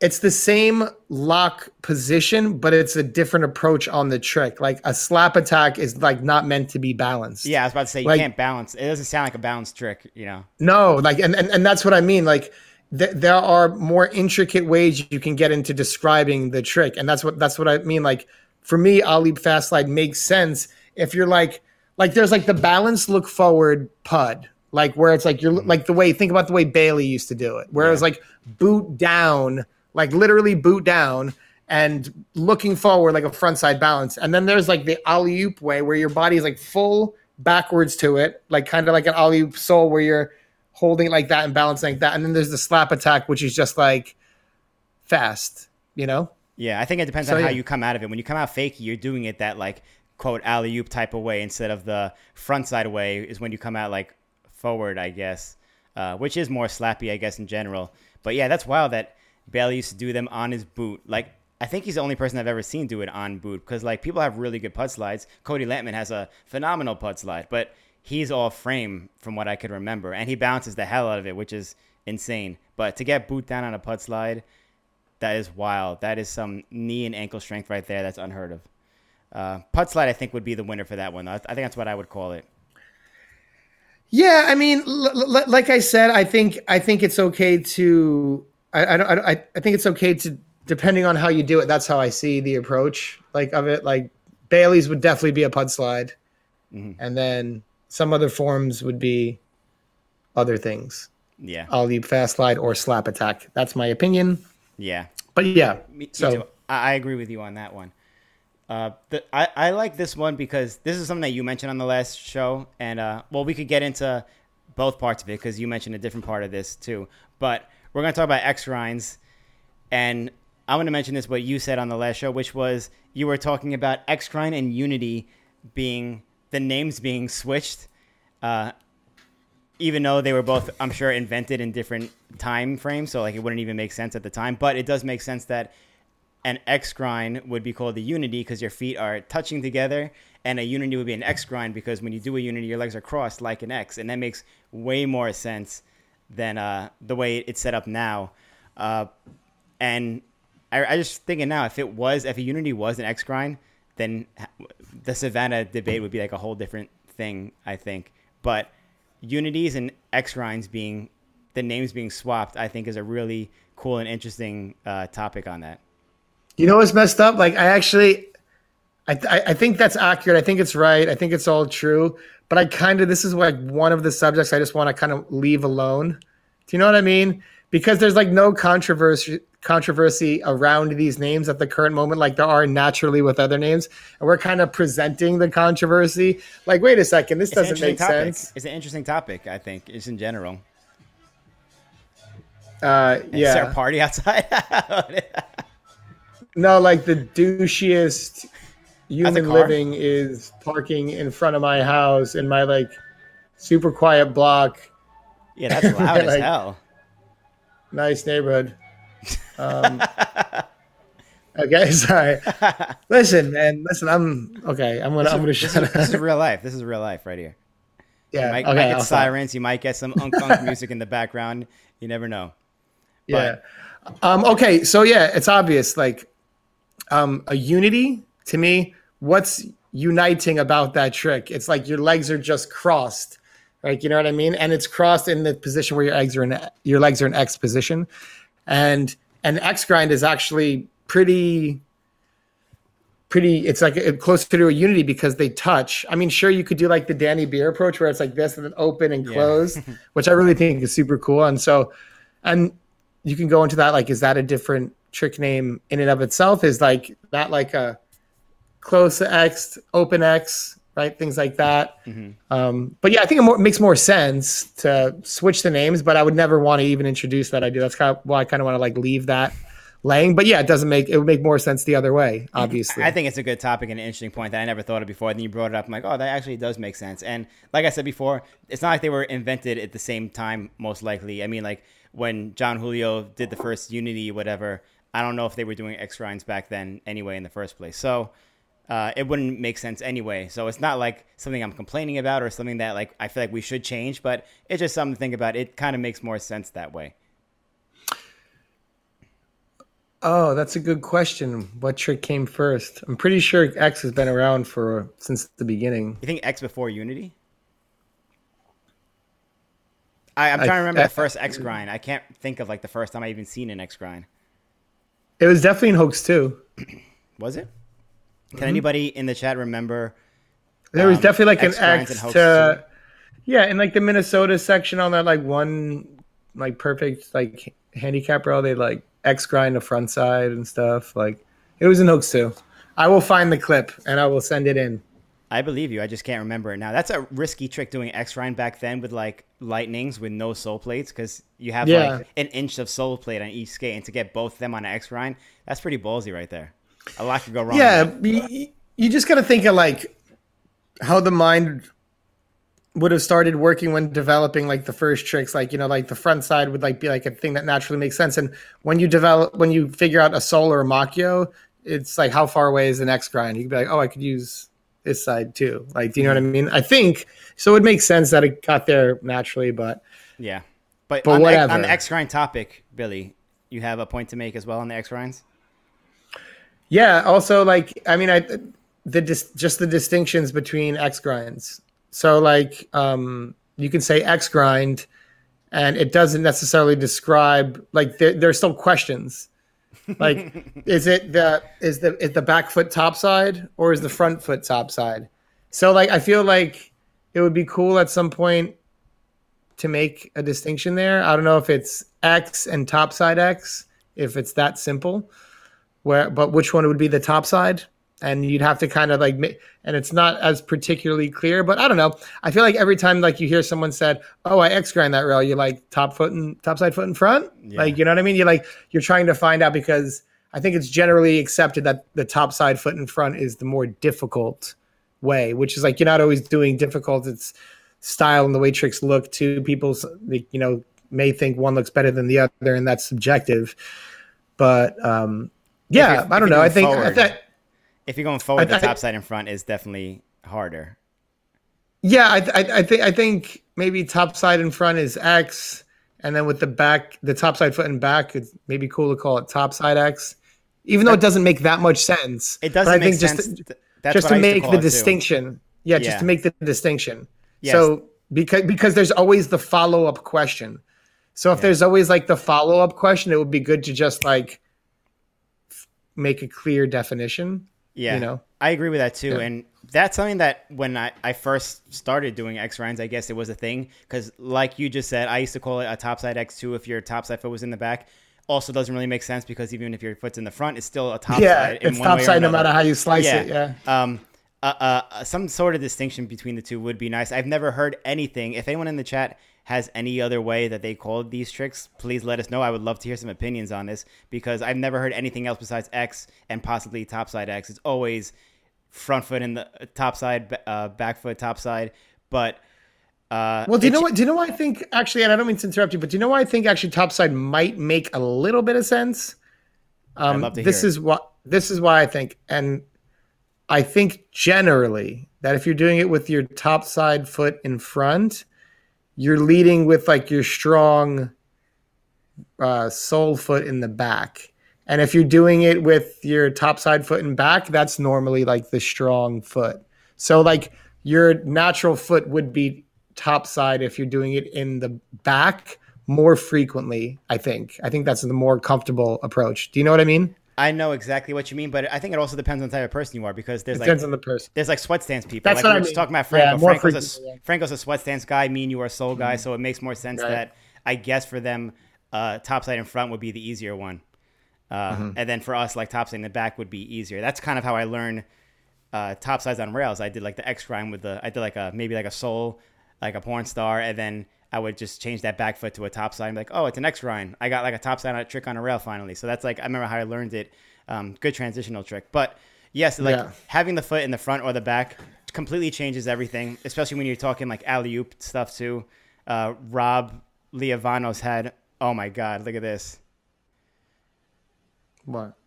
it's the same lock position, but it's a different approach on the trick. Like a slap attack is like not meant to be balanced. Yeah, I was about to say you like, can't balance. It doesn't sound like a balanced trick, you know. No, like and and, and that's what I mean. Like th- there are more intricate ways you can get into describing the trick, and that's what that's what I mean. Like for me, alley fast slide makes sense if you're like like there's like the balance look forward pud like where it's like you're mm-hmm. like the way think about the way Bailey used to do it, where yeah. it was like boot down like literally boot down and looking forward like a front side balance. And then there's like the alley oop way where your body is like full backwards to it, like kind of like an alley oop soul where you're holding it like that and balancing like that. And then there's the slap attack, which is just like fast, you know? Yeah, I think it depends so, on how you come out of it. When you come out fakey, you're doing it that like quote alley oop type of way instead of the front side way is when you come out like forward, I guess, uh, which is more slappy, I guess, in general. But yeah, that's wild that Bailey used to do them on his boot. Like I think he's the only person I've ever seen do it on boot because like people have really good pud slides. Cody Lampman has a phenomenal pud slide, but he's all frame from what I could remember, and he bounces the hell out of it, which is insane. But to get boot down on a pud slide, that is wild. That is some knee and ankle strength right there. That's unheard of. Uh, pud slide, I think, would be the winner for that one. I think that's what I would call it. Yeah, I mean, l- l- like I said, I think I think it's okay to I, I, I, I think it's okay to depending on how you do it. That's how I see the approach like of it. Like Bailey's would definitely be a pud slide, mm-hmm. and then some other forms would be other things. Yeah, I'll alley fast slide or slap attack. That's my opinion. Yeah, but yeah, me, so me I, I agree with you on that one. Uh, the, I, I like this one because this is something that you mentioned on the last show, and uh, well, we could get into both parts of it because you mentioned a different part of this too. But we're going to talk about X Grinds. And I'm going to mention this, what you said on the last show, which was you were talking about X Grind and Unity being the names being switched, uh, even though they were both, I'm sure, invented in different time frames. So, like, it wouldn't even make sense at the time. But it does make sense that an X grind would be called the unity because your feet are touching together, and a unity would be an X grind because when you do a unity, your legs are crossed like an X, and that makes way more sense than uh, the way it's set up now. Uh, and I, I just thinking now, if it was, if a Unity was an X grind, then the Savannah debate would be like a whole different thing, I think. But Unities and X grinds being the names being swapped, I think is a really cool and interesting uh, topic on that. You know what's messed up? Like I actually, I, I think that's accurate. I think it's right. I think it's all true but I kind of this is like one of the subjects I just want to kind of leave alone. Do you know what I mean? Because there's like no controversy controversy around these names at the current moment, like there are naturally with other names, and we're kind of presenting the controversy. Like, wait a second, this it's doesn't make topic. sense. It's an interesting topic, I think, just in general. Uh, yeah. Is there a party outside? no, like the douchiest human living is parking in front of my house in my like super quiet block. Yeah, that's loud as hell. Nice neighborhood. Um, okay, sorry. listen, man. Listen, I'm okay. I'm gonna. This I'm gonna shut up. This is real life. This is real life right here. Yeah. You might, okay, might get I'll sirens. Stop. You might get some unk unk music in the background. You never know. Yeah. um. Okay. So yeah, it's obvious. Like, um, a unity to me what's uniting about that trick? It's like your legs are just crossed. Like you know what I mean? And it's crossed in the position where your eggs are in your legs are in X position, and an X grind is actually pretty pretty it's like closer to a unity because they touch i mean sure you could do like the danny beer approach where it's like this and then open and close yeah. which i really think is super cool and so and you can go into that like is that a different trick name in and of itself is like that like a close x open x right things like that mm-hmm. um, but yeah i think it more, makes more sense to switch the names but i would never want to even introduce that idea that's kind of why i kind of want to like leave that laying. But yeah, it doesn't make it would make more sense the other way. Obviously, I think it's a good topic and an interesting point that I never thought of before. Then you brought it up. I'm like, oh, that actually does make sense. And like I said before, it's not like they were invented at the same time. Most likely, I mean, like when John Julio did the first Unity, whatever. I don't know if they were doing X grinds back then anyway in the first place. So. Uh, it wouldn't make sense anyway. So it's not like something I'm complaining about or something that like I feel like we should change, but it's just something to think about. It kind of makes more sense that way. Oh, that's a good question. What trick came first? I'm pretty sure X has been around for since the beginning. You think X before Unity? I, am trying I, to remember I, the first X grind. I can't think of like the first time I even seen an X grind. It was definitely in Hoax 2. was it? Can mm-hmm. anybody in the chat remember? There was um, definitely like X an X to, yeah, in like the Minnesota section on that like one like perfect like handicap row, they like X grind the front side and stuff. Like it was in Hoax too. I will find the clip and I will send it in. I believe you. I just can't remember it now. That's a risky trick doing X grind back then with like lightnings with no soul plates because you have yeah. like an inch of soul plate on each skate, and to get both of them on X grind, that's pretty ballsy right there. A lot could go wrong. Yeah, you, you just got to think of like how the mind would have started working when developing like the first tricks like you know like the front side would like be like a thing that naturally makes sense and when you develop when you figure out a soul or a makio it's like how far away is the next grind you could be like oh i could use this side too. Like do you know what i mean? I think so it makes sense that it got there naturally but yeah. But, but on, whatever. The, on the x grind topic billy you have a point to make as well on the x grinds? Yeah also like i mean i the just the distinctions between x grinds. So like um, you can say X grind, and it doesn't necessarily describe like there, are still questions. Like, is it the is the is the back foot top side or is the front foot top side? So like I feel like it would be cool at some point to make a distinction there. I don't know if it's X and top side X, if it's that simple. Where but which one would be the top side? And you'd have to kind of like and it's not as particularly clear but i don't know. I feel like every time like you hear someone said oh i x grind that rail you're like top foot and top side foot in front? Yeah. like you know what i mean? You're like you're trying to find out because i think it's generally accepted that the top side foot in front is the more difficult way which is like you're not always doing difficult. It's style and the way tricks look. To people you know may think one looks better than the other and that's subjective. But um yeah i don't know. I think forward. I if you're going forward, I, the top side in front is definitely harder. Yeah, I, I, I think I think maybe top side in front is X, and then with the back, the top side foot and back, it's maybe cool to call it top side X, even though it doesn't make that much sense. It doesn't make sense. Just to, just to make to the distinction. Yeah, yeah, just to make the distinction. Yes. So because because there's always the follow up question. So if yeah. there's always like the follow up question, it would be good to just like make a clear definition. Yeah, you know, I agree with that too, yeah. and that's something that when I, I first started doing X grinds, I guess it was a thing because, like you just said, I used to call it a topside X two if your topside foot was in the back. Also, doesn't really make sense because even if your foot's in the front, it's still a topside. Yeah, it's topside no matter how you slice yeah. it. Yeah. Um, uh, uh, some sort of distinction between the two would be nice. I've never heard anything. If anyone in the chat has any other way that they called these tricks, please let us know. I would love to hear some opinions on this because I've never heard anything else besides X and possibly topside X. It's always front foot in the top side, uh, back foot, top side. But uh, well, do you know what? Do you know why I think actually? And I don't mean to interrupt you, but do you know why I think actually topside might make a little bit of sense? Um, this is what this is why I think, and I think generally that if you're doing it with your top side foot in front, you're leading with like your strong uh, sole foot in the back. And if you're doing it with your top side foot and back, that's normally like the strong foot. So like your natural foot would be top side if you're doing it in the back more frequently. I think. I think that's the more comfortable approach. Do you know what I mean? I know exactly what you mean, but I think it also depends on the type of person you are because there's Depends like on the person. there's like sweat stance people. That's like what we I were just mean. talking about Yeah, Franco. more Franco's, a, yeah. Franco's a sweat stance guy. Me and you are a soul guy, so it makes more sense Right. that I guess for them, uh, topside in front would be the easier one, uh, Mm-hmm. and then for us, like topside in the back would be easier. That's kind of how I learned uh, topsides on rails. I did like the X grind with the I did like a maybe like a soul, like a porn star, and then I would just change that back foot to a topside. And be like, oh, it's an X grind. I got like a topside on a trick on a rail finally. So that's like I remember how I learned it. Um, good transitional trick, but yes, like Yeah. having the foot in the front or the back completely changes everything, especially when you're talking like alley oop stuff too. Uh, Rob Liavanos had, oh my God, look at this. What?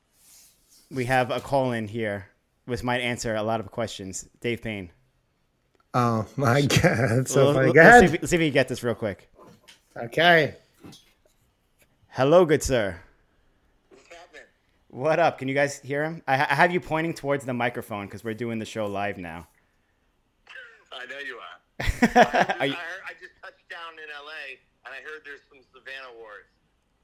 We have a call in here, which might answer a lot of questions. Dave Payne. Oh my god, that's so Well, funny. let's see, if, let's see if you get this real quick. Okay. Hello, good sir. What up? Can you guys hear him? I, I have you pointing towards the microphone because we're doing the show live now. I know you are. Are I, heard, I just touched down in LA and I heard there's some Savannah Wars.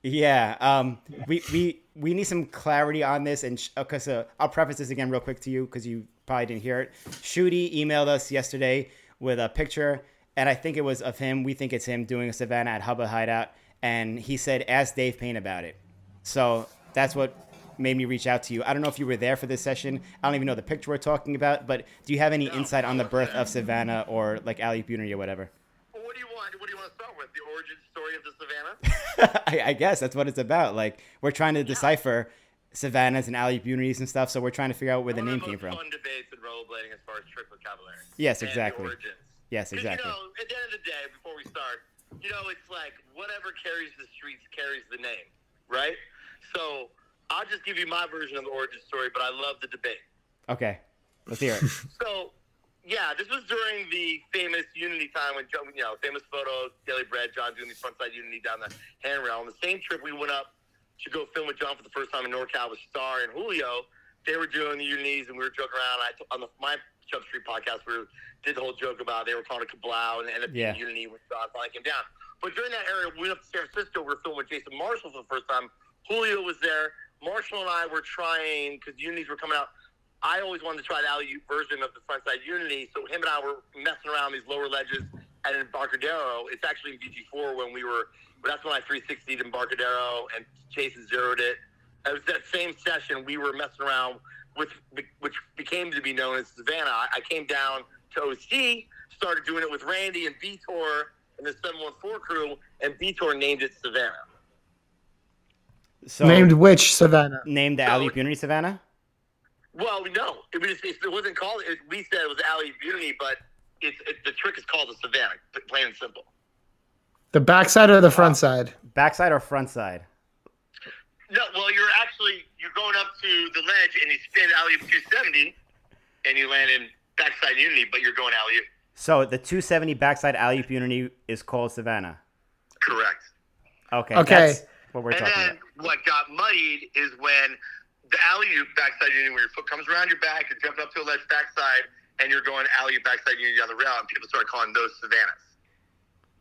Yeah, um, we, we we need some clarity on this, and because uh, I'll preface this again real quick to you because you probably didn't hear it. Shooty emailed us yesterday with a picture, and I think it was of him. We think it's him doing a Savannah at Hubba Hideout, and he said, "Ask Dave Payne about it." So that's what made me reach out to you. I don't know if you were there for this session. I don't even know the picture we're talking about, but do you have any insight on the birth of Savannah or like Ali Unity or whatever? Well, what do you want? What do you want to start with? The origin story of the Savannah? I, I guess that's what it's about. Like we're trying to decipher Savannahs and alley unities and stuff, so we're trying to figure out where the name the came from. Fun debates in rollerblading as far as trick vocabulary. Yes, exactly. Yes, exactly. You know, at the end of the day, before we start, you know, it's like whatever carries the streets carries the name, right? So I'll just give you my version of the origin story, but I love the debate. Okay, let's hear it. So, yeah, this was during the famous Unity time when, you know, famous photos, Daily Bread, John doing the frontside Unity down the handrail. On the same trip, we went up to go film with John for the first time in NorCal with Star and Julio. They were doing the Unities, and we were joking around. I, on the, my Jump Street podcast, we were, did the whole joke about they were calling it Kablau, and it ended up Yeah. being Unity when John finally came down. But during that era, we went up to San Francisco. We were filming with Jason Marshall for the first time. Julio was there. Marshall and I were trying because Unities were coming out. I always wanted to try the alley version of the frontside Unity, so him and I were messing around these lower ledges and in Barcadero. It's actually in VG4 when we were. That's when I 360'd in Barcadero and Chase zeroed it. It was that same session we were messing around with, which became to be known as Savannah. I, I came down to OC, started doing it with Randy and Vitor and the 714 crew, and Vitor named it Savannah. So Named which Savannah? named the So- alley unity Savannah. Well, no, it, was, it wasn't called. It, we said it was Alley Unity, but it's it, the trick is called the Savannah, plain and simple. The backside or the uh, front side? Backside or front side? No, well, you're actually you're going up to the ledge and you spin alley 270, and you land in backside Unity, but you're going alley. So the 270 backside alley unity is called Savannah. Correct. Okay. Okay. That's what we're and talking then about. what got muddied is when the alley oop backside unity, where your foot comes around your back, you're jumping up to a ledge backside, and you're going alley oop backside unity on the rail, and people started calling those Savannahs.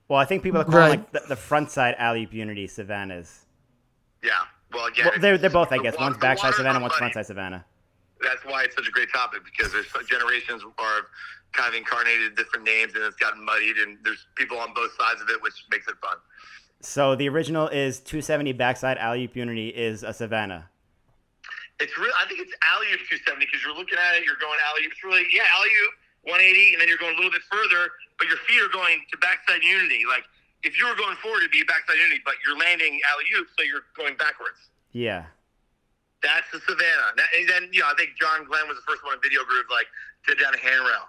Well, I think people are calling Right. like the, the front side alley unity Savannahs. Yeah. Well, again, Well, they're they're both, I guess. wa- One's backside waters Savannah, one's muddy. frontside Savannah. That's why it's such a great topic because there's generations are kind of incarnated different names, and it's gotten muddied, and there's people on both sides of it, which makes it fun. So the original is 270 backside alley unity is a Savannah. It's real. I think it's alley oop 270 because you're looking at it, you're going alley oop. It's really yeah, alley oop 180, and then you're going a little bit further, but your feet are going to backside unity. Like if you were going forward, it'd be backside unity, but you're landing alley oop, so you're going backwards. Yeah. That's the Savannah. That- And then you know, I think John Glenn was the first one in Video Groove, like did down a handrail.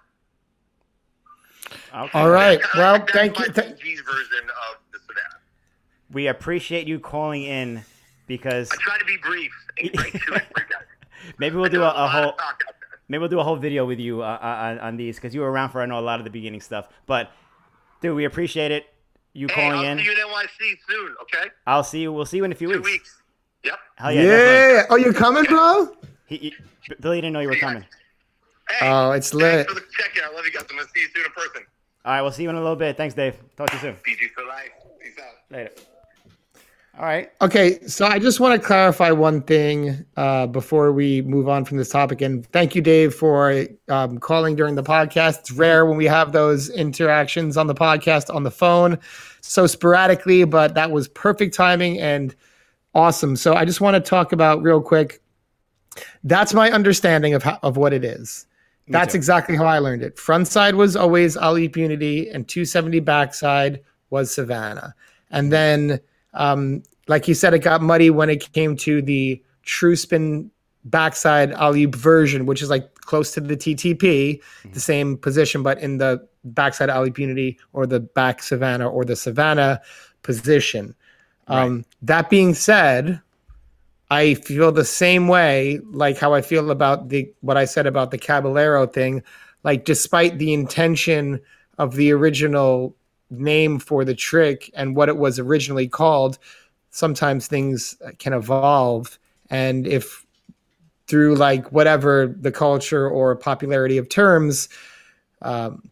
Okay. All right. That's Well, that's thank my you. Th- PG's version of the Savannah. We appreciate you calling in because I try to be brief and right to it. for you guys. maybe we'll I do know a, a whole talk out there. Maybe we'll do a whole video with you uh, on, on these because you were around for I know a lot of the beginning stuff. But dude, we appreciate it. You Hey, calling I'll in. see you in NYC soon. Okay, I'll see you. We'll see you in a few two weeks. weeks. Yep. Hell yeah. yeah. definitely. Oh, you're coming, bro? He, he, Billy didn't know you were coming. Hey, Oh, it's thanks lit. for the check-in. I love you guys. I'm gonna see you soon in person. All right, we'll see you in a little bit. Thanks, Dave. Talk to you soon. PG for life. Peace out. Later. All right. Okay, so I just want to clarify one thing uh, before we move on from this topic. And thank you, Dave, for um, calling during the podcast. It's rare when we have those interactions on the podcast on the phone so sporadically, but that was perfect timing and awesome. So I just want to talk about real quick. That's my understanding of how, of what it is. That's too. exactly how I learned it. Front side was always Alley Unity, and 270 backside was Savannah. And then, um, like you said, it got muddy when it came to the true spin backside Alip version, which is like close to the TTP, the same position, but in the backside Alley Unity or the back Savannah or the Savannah position. Um, That being said, I feel the same way, like how I feel about the what I said about the Caballero thing. Like, despite the intention of the original name for the trick and what it was originally called, sometimes things can evolve. And if through like whatever the culture or popularity of terms, um,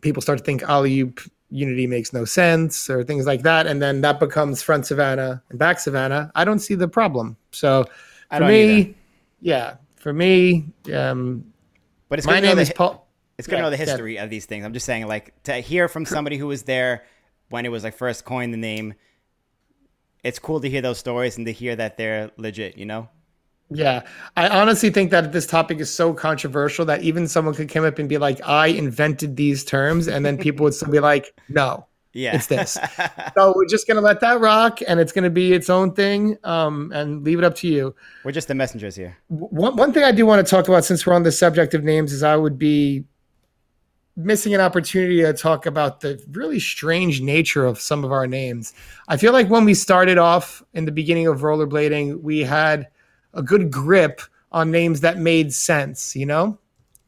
people start to think alley unity makes no sense or things like that, and then that becomes front Savannah and back Savannah. I don't see the problem. So for me, either. yeah, for me, um, But it's my good to know name is Paul. It's good to know the yeah. history of these things. I'm just saying, like, to hear from somebody who was there when it was like first coined the name. It's cool to hear those stories and to hear that they're legit. You know. Yeah, I honestly think that this topic is so controversial that even someone could come up and be like, "I invented these terms," and then people would still be like, "No, Yeah. it's this." so we're just gonna let that rock, and it's gonna be its own thing, um, and leave it up to you. We're just the messengers here. One, one thing I do want to talk about since we're on the subject of names is I would be missing an opportunity to talk about the really strange nature of some of our names. I feel like when we started off in the beginning of rollerblading, we had a good grip on names that made sense, you know?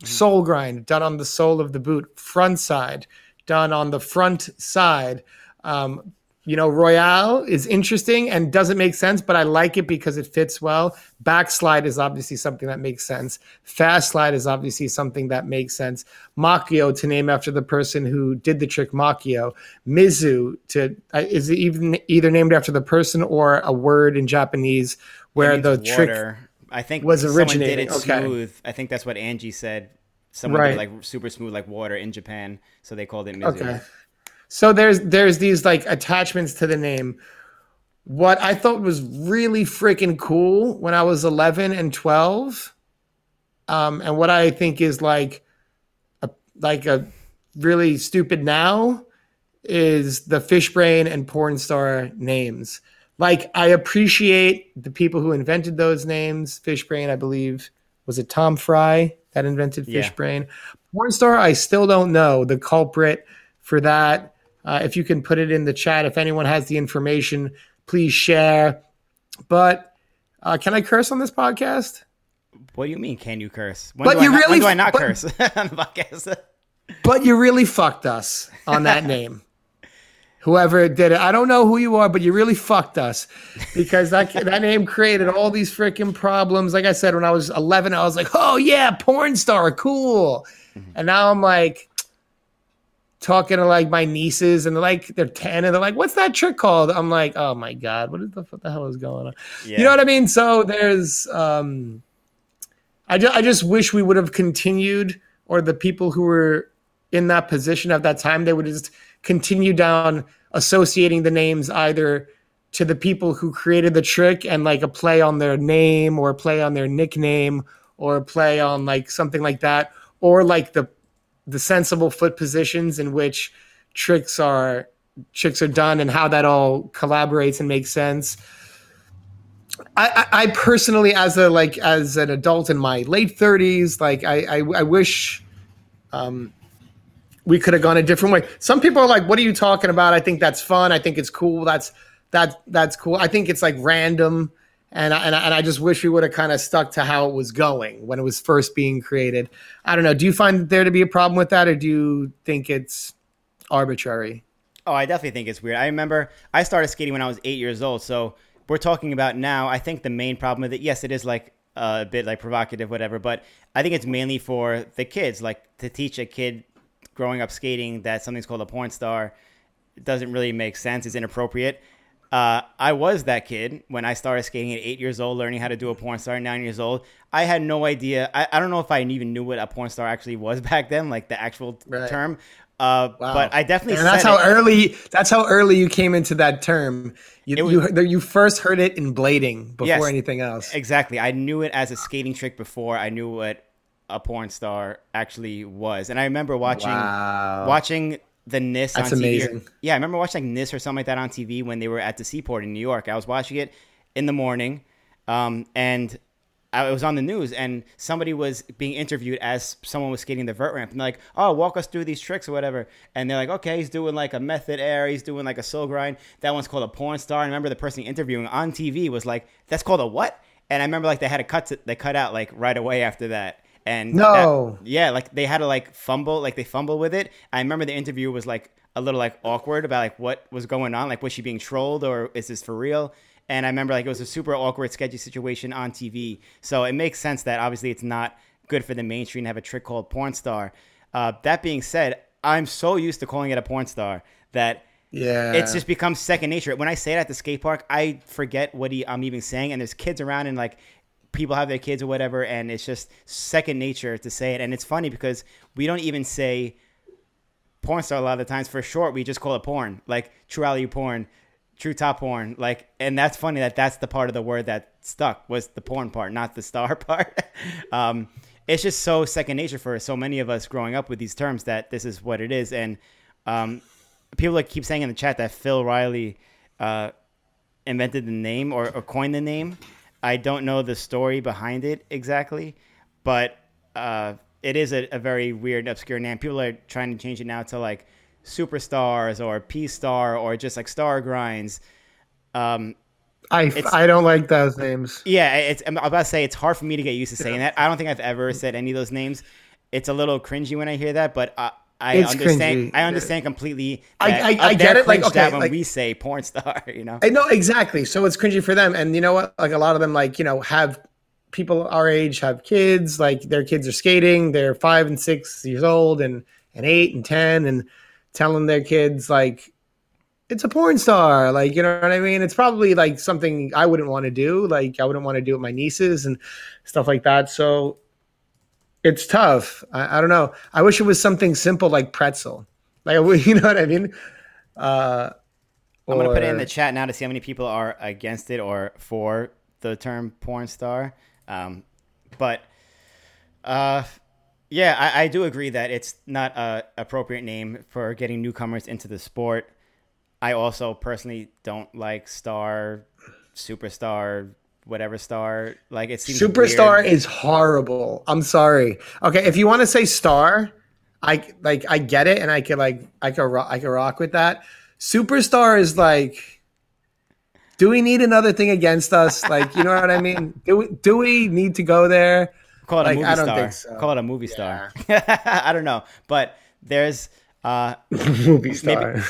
Soul grind done on the sole of the boot, front side done on the front side. Um, you know, Royale is interesting and doesn't make sense, but I like it because it fits well. Backslide is obviously something that makes sense. Fast slide is obviously something that makes sense. Makio to name after the person who did the trick Makio. Mizu to uh, is it even either named after the person or a word in Japanese where the means trick water. I think was someone did it Okay. smooth. I think that's what Angie said. Someone Right. did like super smooth like water in Japan, so they called it Mizu. Okay. So there's there's these like attachments to the name. What I thought was really freaking cool when I was 11 and 12, um, and what I think is like a like a really stupid now is the fish brain and Porn Star names. Like I appreciate the people who invented those names. Fish brain, I believe, was it Tom Fry that invented Yeah. Fishbrain? Porn Star, I still don't know the culprit for that. Uh, if you can put it in the chat, if anyone has the information, please share. But uh, can I curse on this podcast? What do you mean? Can you curse? When But do I you not, really- do I not but- curse on the podcast? But you really fucked us on that name. Whoever did it, I don't know who you are, but you really fucked us because that that name created all these freaking problems. Like I said, when I was 11, I was like, "Oh yeah, porn star, cool," and now I'm like talking to like my nieces, and they're like, they're 10, and they're like, "What's that trick called?" I'm like, "Oh my god, what is the what the hell is going on?" yeah. You know what I mean? So there's, um, I, ju- I just wish we would have continued, or the people who were in that position at that time, they would just continue down associating the names either to the people who created the trick and like a play on their name or a play on their nickname or a play on like something like that, or like the the sensible foot positions in which tricks are tricks are done and how that all collaborates and makes sense. I, I, personally, as a like as an adult in my late thirties, like I, I, I wish um, we could have gone a different way. Some people are like, "What are you talking about?" I think that's fun. I think it's cool. That's that that's cool. I think it's like random, and I, and I, and I just wish we would have kind of stuck to how it was going when it was first being created. I don't know. Do you find there to be a problem with that, or do you think it's arbitrary? Oh, I definitely think it's weird. I remember I started skating when I was eight years old. So we're talking about now. I think the main problem with it, yes, it is like a bit like provocative, whatever. But I think it's mainly for the kids, like to teach a kid growing up skating that something's called a porn star doesn't really make sense. It's inappropriate. Uh, I was that kid when I started skating at eight years old, learning how to do a porn star. Nine years old, I had no idea. I, I don't know if I even knew what a porn star actually was back then, like the actual Right. term. Uh, Wow. But I definitely and that's how it. early. That's how early you came into that term. You was- you, you first heard it in blading before Yes. anything else. Exactly. I knew it as a skating trick before I knew what a porn star actually was. And I remember watching Wow. watching the NIS That's on TV. amazing. Yeah, I remember watching like NIS or something like that on TV when they were at the Seaport in New York. I was watching it in the morning, um, and I it was on the news, and somebody was being interviewed as someone was skating the vert ramp, and they're like, "Oh, walk us through these tricks or whatever." And they're like, "Okay, he's doing like a method air, he's doing like a soul grind. That one's called a porn star." And I remember the person interviewing on TV was like, "That's called a what?" And I remember like they had a cut it, they cut out like right away after that. And No. that- yeah, like they had to like fumble, like they fumble with it. I remember the interview was like a little like awkward about like what was going on, like was she being trolled or is this for real? And I remember like it was a super awkward, sketchy situation on TV. So it makes sense that obviously it's not good for the mainstream to have a trick called porn star. Uh, that being said, I'm so used to calling it a porn star that Yeah. it's just become second nature. When I say it at the skate park, I forget what he, I'm even saying, and there's kids around and like people have their kids or whatever, and it's just second nature to say it. And it's funny because we don't even say porn star a lot of the times for short. We just call it porn, like true alley porn, true top porn, like. And that's funny that that's the part of the word that stuck was the porn part, not the star part. um, it's just so second nature for so many of us growing up with these terms that this is what it is, and um, people like keep saying in the chat that Phil Riley uh, invented the name or, or coined the name. I don't know the story behind it exactly, but uh, it is a, a very weird, obscure name. People are trying to change it now to like superstars or P Star or just like Star Grinds. Um, I I don't like those names. yeah, it's, I'm about to say it's hard for me to get used to saying that. I don't think I've ever said any of those names. It's a little cringy when I hear that, but uh, I It's understand. cringy. I understand completely. I- I- I get it, like, okay, when like- we say porn star, you know. I know exactly. So it's cringy for them. And you know what? Like a lot of them, like, you know, have people our age have kids, like their kids are skating, they're five and six years old and, and eight and 10 and telling their kids like, it's a porn star. Like, you know what I mean? It's probably like something I wouldn't want to do. Like I wouldn't want to do with my nieces and stuff like that. So it's tough. I, I don't know. I wish it was something simple like pretzel. Like, you know what I mean? Uh, I'm gonna put it in the chat now to see how many people are against it or for the term porn star. Um, but uh, yeah, I, I do agree that it's not a appropriate name for getting newcomers into the sport. I also personally don't like star, superstar, whatever star. Like it seems Superstar weird. is horrible. I'm sorry. Okay, if you want to say star, I like I get it, and I could like I could ro- I could rock with that. Superstar is like, do we need another thing against us? Like, you know what I mean? Do we, do we need to go there? Call it Like, a movie I don't star. think so. Call it a movie star. I don't know, but there's uh, Movie star.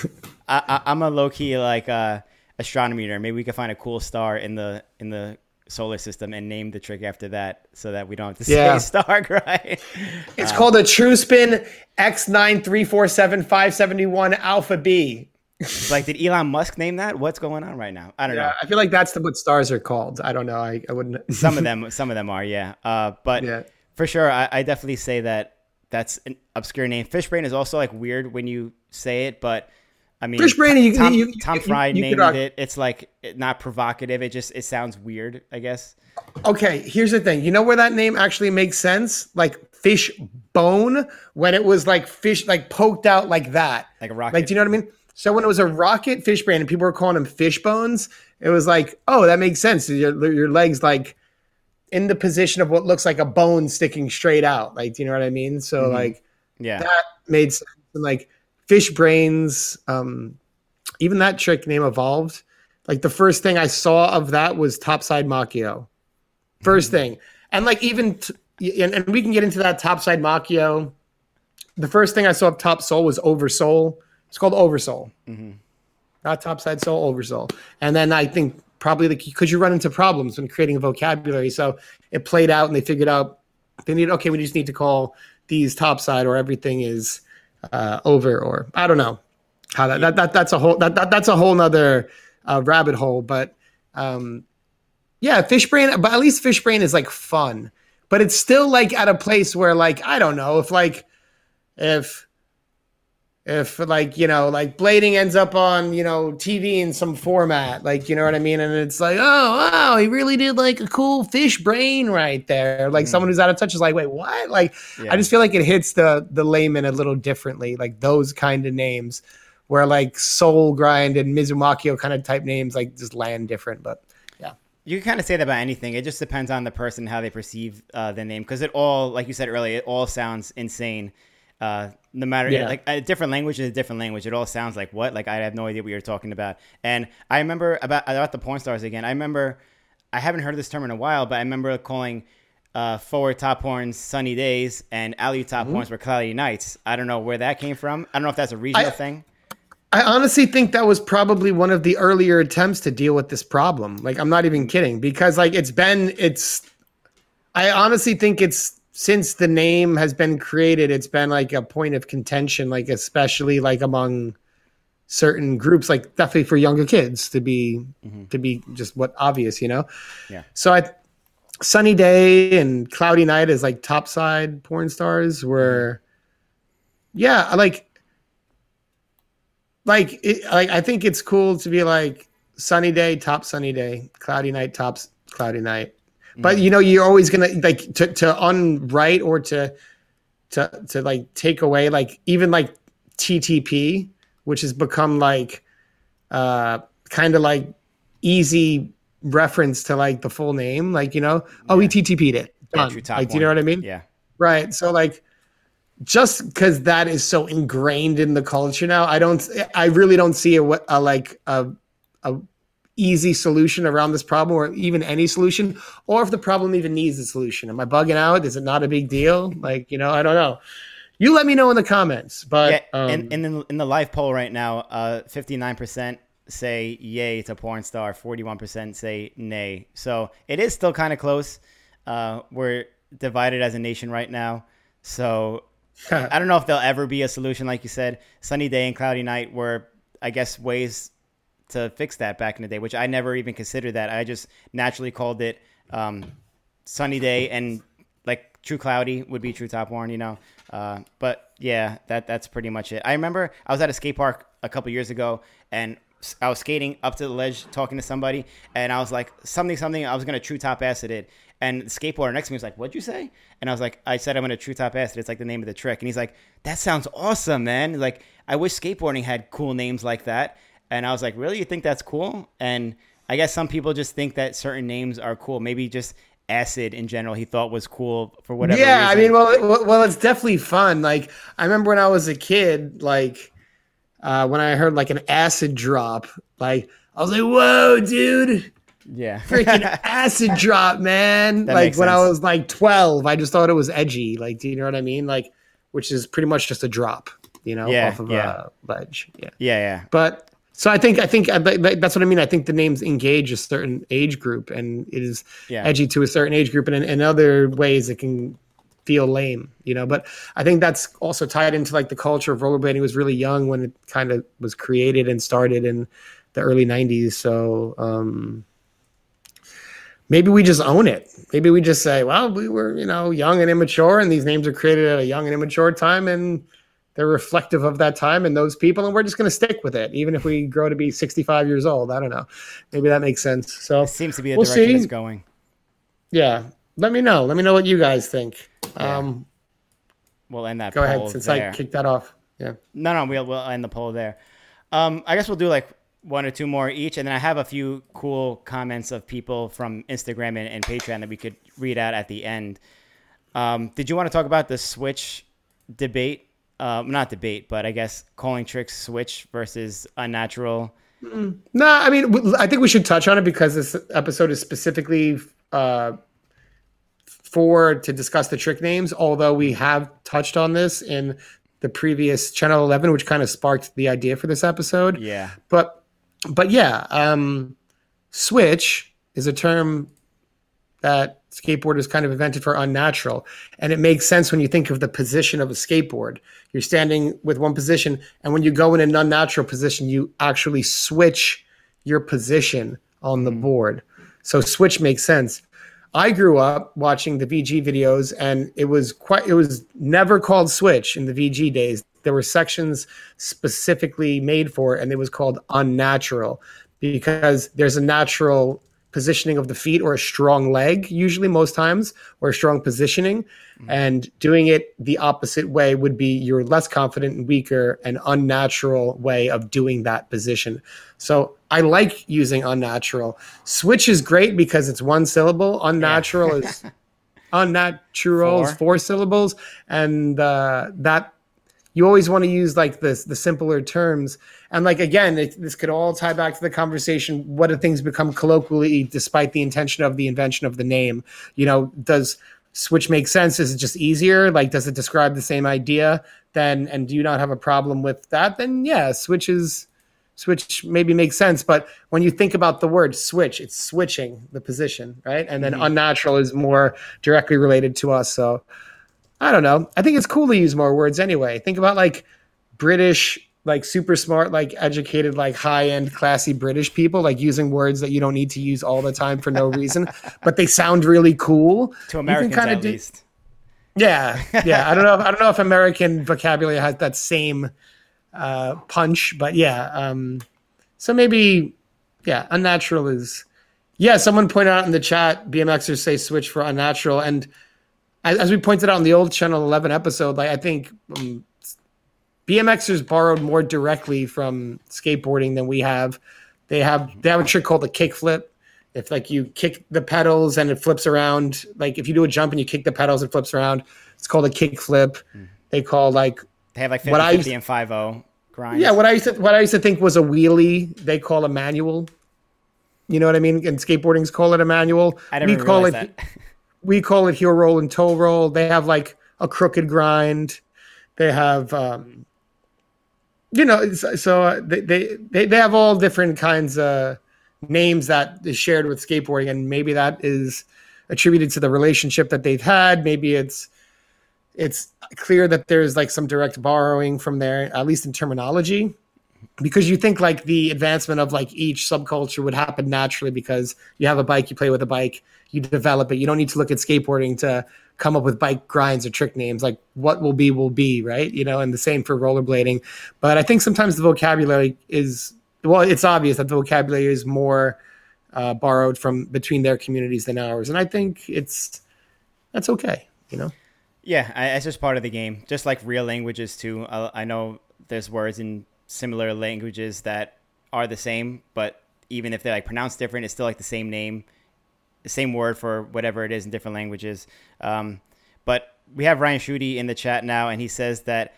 I, I, I'm a low key like uh, astronomy nerd. Maybe we could find a cool star in the in the solar system and name the trick after that, so that we don't have to Yeah. say star right. It's called a True Spin X nine three four seven five seventy one Alpha B. Like, did Elon Musk name that? What's going on right now? I don't Yeah, know. I feel like that's the, what stars are called. I don't know. I, I wouldn't. Some of them, some of them are, yeah. Uh, but Yeah. for sure, I, I definitely say that that's an obscure name. Fishbrain is also like weird when you say it, but I mean, Fishbrain, you- Tom, you- Tom Fry you could named rock- it. It's like not provocative. It just it sounds weird, I guess. Okay, here's the thing. You know where that name actually makes sense? Like fish bone, when it was like fish, like poked out like that. Like a rocket. Like, do you know what I mean? So when it was a rocket fish brand and people were calling them fish bones, it was like, oh, that makes sense. Your, your legs like in the position of what looks like a bone sticking straight out. Like, do you know what I mean? So Mhm. like yeah. that made sense. And like fish brains, um, even that trick name evolved. Like the first thing I saw of that was topside Makio. 1st thing. And like even t- and, and we can get into that topside Makio. The first thing I saw of top soul was oversoul. It's called oversoul. Not topside soul, oversoul. And then I think probably the because you run into problems when creating a vocabulary. So it played out and they figured out they need okay, we just need to call these topside or everything is uh, over, or I don't know how that, that, that that's a whole that, that that's a whole nother uh, rabbit hole. But um, yeah, fish brain. but at least fish brain is like fun, but it's still like at a place where like I don't know if like if if like you know like blading ends up on you know tv in some format like you know what i mean? And it's like oh wow he really did like a cool fish brain right there. Like mm. someone who's out of touch is like wait what? Like yeah. i just feel like it hits the the layman a little differently like those kind of names where like soul grind and mizumakio kind of type names like just land different but yeah. You can kind of say that about anything. It just depends on the person how they perceive uh, the name because it all like you said earlier it all sounds insane uh, no matter yeah. like a different language is a different language. It all sounds like what? Like I have no idea what you're talking about. And I remember about about the porn stars again. I remember I haven't heard this term in a while, but I remember calling uh, forward top horns sunny days and alley top mm-hmm. horns were cloudy nights. I don't know where that came from. I don't know if that's a regional I, thing. I honestly think that was probably one of the earlier attempts to deal with this problem. Like I'm not even kidding because like it's been it's I honestly think it's since the name has been created, it's been like a point of contention, like especially like among certain groups, like definitely for younger kids to be mm-hmm. to be just what obvious, you know. Yeah. So I, sunny day and cloudy night is like topside porn stars were, yeah, like. Like, it, like I think it's cool to be like sunny day, top sunny day, cloudy night, tops cloudy night but you know, you're always gonna like to to unwrite or to to to like take away like even like TTP, which has become like uh kind of like easy reference to like the full name, like you know, oh we TTP'd it. Done. Yeah, like, do you know what I mean? Yeah. Right. So like just because that is so ingrained in the culture now, I don't, I really don't see a, a like a, a easy solution around this problem or even any solution or if the problem even needs a solution. Am i bugging out? Is it not a big deal? Like you know i don't know. You let me know in the comments but yeah, um, in, in, the, in the live poll right now uh, 59% say yay to porn star 41% say nay. So it is still kind of close. Uh, we're divided as a nation right now. So i don't know if there'll ever be a solution like you said. Sunny day and cloudy night were i guess ways to fix that back in the day, which I never even considered that. I just naturally called it um, sunny day and like true cloudy would be true top horn, you know. Uh, but yeah, that that's pretty much it. I remember I was at a skate park a couple years ago and I was skating up to the ledge talking to somebody and I was like something something I was gonna true top acid it and the skateboarder next to me was like what'd you say and I was like I said I'm gonna true top acid it's like the name of the trick and he's like that sounds awesome man like I wish skateboarding had cool names like that and I was like, really? You think that's cool? And I guess some people just think that certain names are cool. Maybe just acid in general he thought was cool for whatever yeah reason. i mean well well it's definitely fun like i remember when i was a kid like uh, when i heard like an acid drop like i was like whoa dude yeah freaking acid drop man that like when i was like 12 i just thought it was edgy like do you know what i mean like which is pretty much just a drop you know yeah, off of yeah. a ledge yeah yeah yeah but so I think I think uh, that's what I mean. I think the names engage a certain age group, and it is yeah. edgy to a certain age group, and in, in other ways it can feel lame, you know. But I think that's also tied into like the culture of rollerblading was really young when it kind of was created and started in the early '90s. So um, maybe we just own it. Maybe we just say, well, we were you know young and immature, and these names are created at a young and immature time, and they're reflective of that time and those people and we're just going to stick with it even if we grow to be 65 years old. I don't know. Maybe that makes sense. So it seems to be the we'll direction see. it's going. Yeah. Let me know. Let me know what you guys think. Yeah. um we'll end that go ahead since there. i kicked that off. Yeah. No no we'll, we'll end the poll there. Um i guess we'll do like one or two more each and then i have a few cool comments of people from instagram and, and patreon that we could read out at the end. Um, did you want to talk about the switch debate uh, not debate, but I guess calling tricks switch versus unnatural. Mm. No, I mean, I think we should touch on it because this episode is specifically uh, for to discuss the trick names. Although we have touched on this in the previous channel 11, which kind of sparked the idea for this episode. Yeah, but but yeah, um, switch is a term that skateboard skateboarders kind of invented for unnatural. And it makes sense when you think of the position of a skateboard. You're standing with one position, and when you go in an unnatural position, you actually switch your position on the mm-hmm. board. So switch makes sense. I grew up watching the VG videos, and it was quite. It was never called switch in the VG days. There were sections specifically made for it, and it was called unnatural because there's a natural positioning of the feet or a strong leg, usually most times, or a strong positioning. Mm-hmm. And doing it the opposite way would be your less confident and weaker and unnatural way of doing that position. So I like using unnatural. Switch is great because it's one syllable. Unnatural yeah. is unnatural four. four syllables, and uh, that you always want to use like this the simpler terms. And like again it, this could all tie back to the conversation what do things become colloquially despite the intention of the invention of the name? You know does switch make sense? Is it just easier? Like does it describe the same idea? Then and do you not have a problem with that? Then yeah switch is switch maybe makes sense. But when you think about the word switch it's switching the position right? And then mm-hmm. unnatural is more directly related to us. So I don't know. I think it's cool to use more words anyway. Think about like British, like super smart, like educated, like high end, classy British people, like using words that you don't need to use all the time for no reason, but they sound really cool. To Americans, at do, least. Yeah, yeah. I don't know. If, I don't know if American vocabulary has that same uh, punch, but yeah. Um, so maybe, yeah, unnatural is. Yeah, someone pointed out in the chat, BMXers say switch for unnatural, and as, as, we pointed out in the old Channel 11 episode, like I think um, BMXers borrowed more directly from skateboarding than we have. They have they have a trick called the kick flip. If like you kick the pedals and it flips around, like if you do a jump and you kick the pedals, it flips around. It's called a kick flip. Mm. They call like they have like 50, what 50 I used, and 5 grind. Yeah, what I used to what I used to think was a wheelie, they call a manual. You know what I mean? And skateboarding's call it a manual. I never we call it that. We call it heel roll and toe roll. They have like a crooked grind. They have, um, you know, so uh, they, they, they, they have all different kinds of names that is shared with skateboarding. And maybe that is attributed to the relationship that they've had. Maybe it's, it's clear that there's like some direct borrowing from there, at least in terminology because you think like the advancement of like each subculture would happen naturally because you have a bike, you play with a bike, you develop it. You don't need to look at skateboarding to come up with bike grinds or trick names. Like what will be will be, right? You know, and the same for rollerblading. But I think sometimes the vocabulary is well, it's obvious that the vocabulary is more uh, borrowed from between their communities than ours, and I think it's that's okay. You know. Yeah, I, it's just part of the game. Just like real languages too. I, I know there's words in similar languages that are the same, but even if they're like pronounced different, it's still like the same name, same word for whatever it is in different languages. Um, but we have Ryan Schude in the chat now, and he says that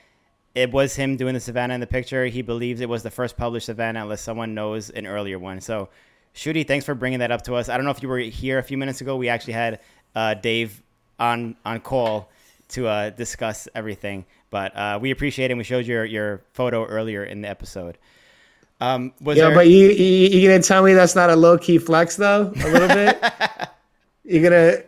it was him doing the Savannah in the picture. He believes it was the first published Savannah, unless someone knows an earlier one. So, Schude, thanks for bringing that up to us. I don't know if you were here a few minutes ago. We actually had uh, Dave on on call to uh, discuss everything. But uh, we appreciate it. and We showed your your photo earlier in the episode. Um, was yeah, there... but you, you you gonna tell me that's not a low key flex though? A little bit. You're gonna,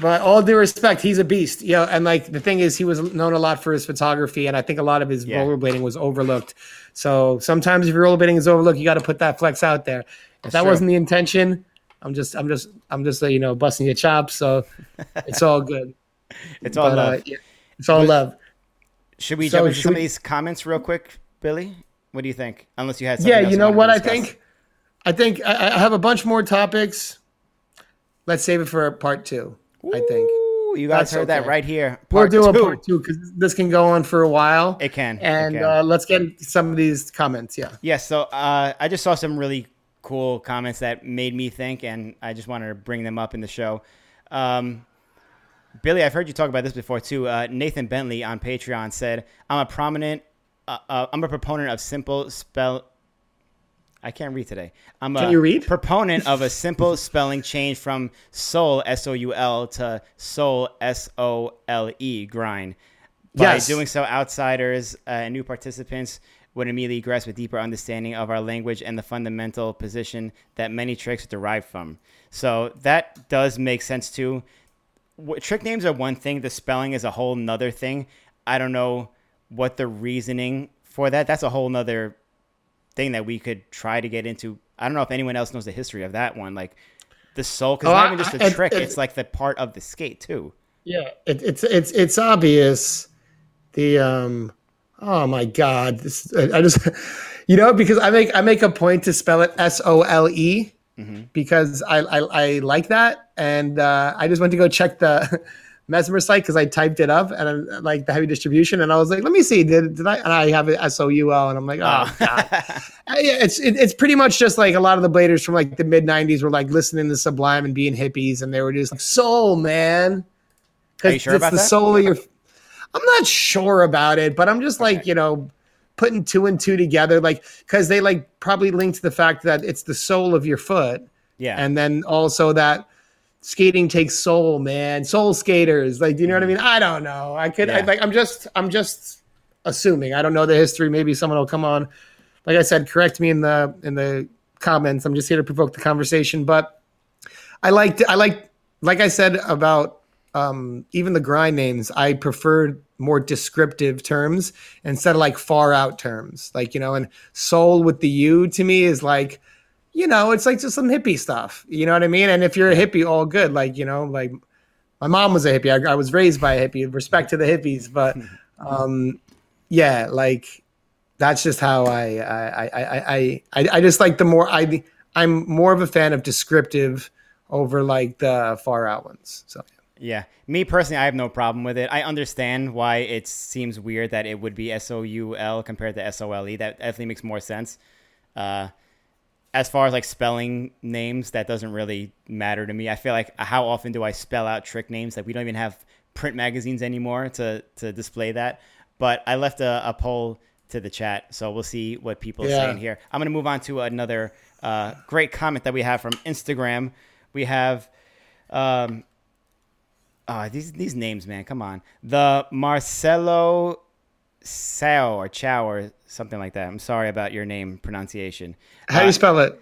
but all due respect, he's a beast. Yeah, and like the thing is, he was known a lot for his photography, and I think a lot of his yeah. rollerblading was overlooked. So sometimes if your rollerblading is overlooked, you got to put that flex out there. If that's that true. wasn't the intention, I'm just I'm just I'm just uh, you know busting your chops. So it's all good. It's all but, love. Uh, yeah, it's all was, love. Should we so jump into some we... of these comments real quick, Billy? What do you think? Unless you had yeah, you know what I think. I think I, I, have a bunch more topics. Let's save it for part two. Ooh, I think you guys That's heard okay. that right here. Part we'll do two. a part two because this can go on for a while. It can. And it can. Uh, let's get some of these comments. Yeah. Yes. Yeah, so uh, I just saw some really cool comments that made me think, and I just wanted to bring them up in the show. Um, Billy, I've heard you talk about this before too. Uh, Nathan Bentley on Patreon said, "I'm a prominent, uh, uh, I'm a proponent of simple spell." I can't read today. I'm Can a you read? proponent of a simple spelling change from soul S O U L to soul S O L E grind. By yes. doing so, outsiders uh, and new participants would immediately grasp a deeper understanding of our language and the fundamental position that many tricks derive from. So that does make sense too. Trick names are one thing, the spelling is a whole nother thing. I don't know what the reasoning for that. That's a whole nother thing that we could try to get into. I don't know if anyone else knows the history of that one. Like the soul, because oh, not even just a trick; it, it's like the part of the skate too. Yeah, it, it's it's it's obvious. The um, oh my god, this I, I just you know because I make I make a point to spell it S O L E mm-hmm. because I, I, I like that, and uh, I just went to go check the Mesmer site because I typed it up and I, like the heavy distribution, and I was like, let me see, did, did I? And I have it S O U L, and I'm like, oh, oh. god, uh, yeah, it's it, it's pretty much just like a lot of the bladers from like the mid '90s were like listening to Sublime and being hippies, and they were just like soul, man. Are you sure it's the that? soul of your. I'm not sure about it, but I'm just okay. like you know putting two and two together, like because they like probably linked the fact that it's the sole of your foot, yeah, and then also that skating takes soul, man. Soul skaters. Like, do you know what I mean? I don't know. I could yeah. I, like I'm just I'm just assuming. I don't know the history. Maybe someone will come on. Like I said, correct me in the in the comments. I'm just here to provoke the conversation. But I liked I like like I said about um, even the grind names, I preferred more descriptive terms instead of like far out terms. Like, you know, and soul with the U to me is like you know, it's like just some hippie stuff. You know what I mean? And if you're a hippie, all good. Like, you know, like my mom was a hippie. I, I was raised by a hippie. Respect to the hippies, but um, yeah, like that's just how I I I I I, I just like the more I I'm more of a fan of descriptive over like the far out ones. So. Yeah, me personally, I have no problem with it. I understand why it seems weird that it would be S O U L compared to S O L E. That definitely makes more sense. Uh, as far as like spelling names, that doesn't really matter to me. I feel like how often do I spell out trick names? Like we don't even have print magazines anymore to to display that. But I left a, a poll to the chat, so we'll see what people are saying here. I'm gonna move on to another uh, great comment that we have from Instagram. We have um, oh, these these names, man, come on. The Marcelo Sao or Chow or something like that. I'm sorry about your name pronunciation. How do you uh, spell it?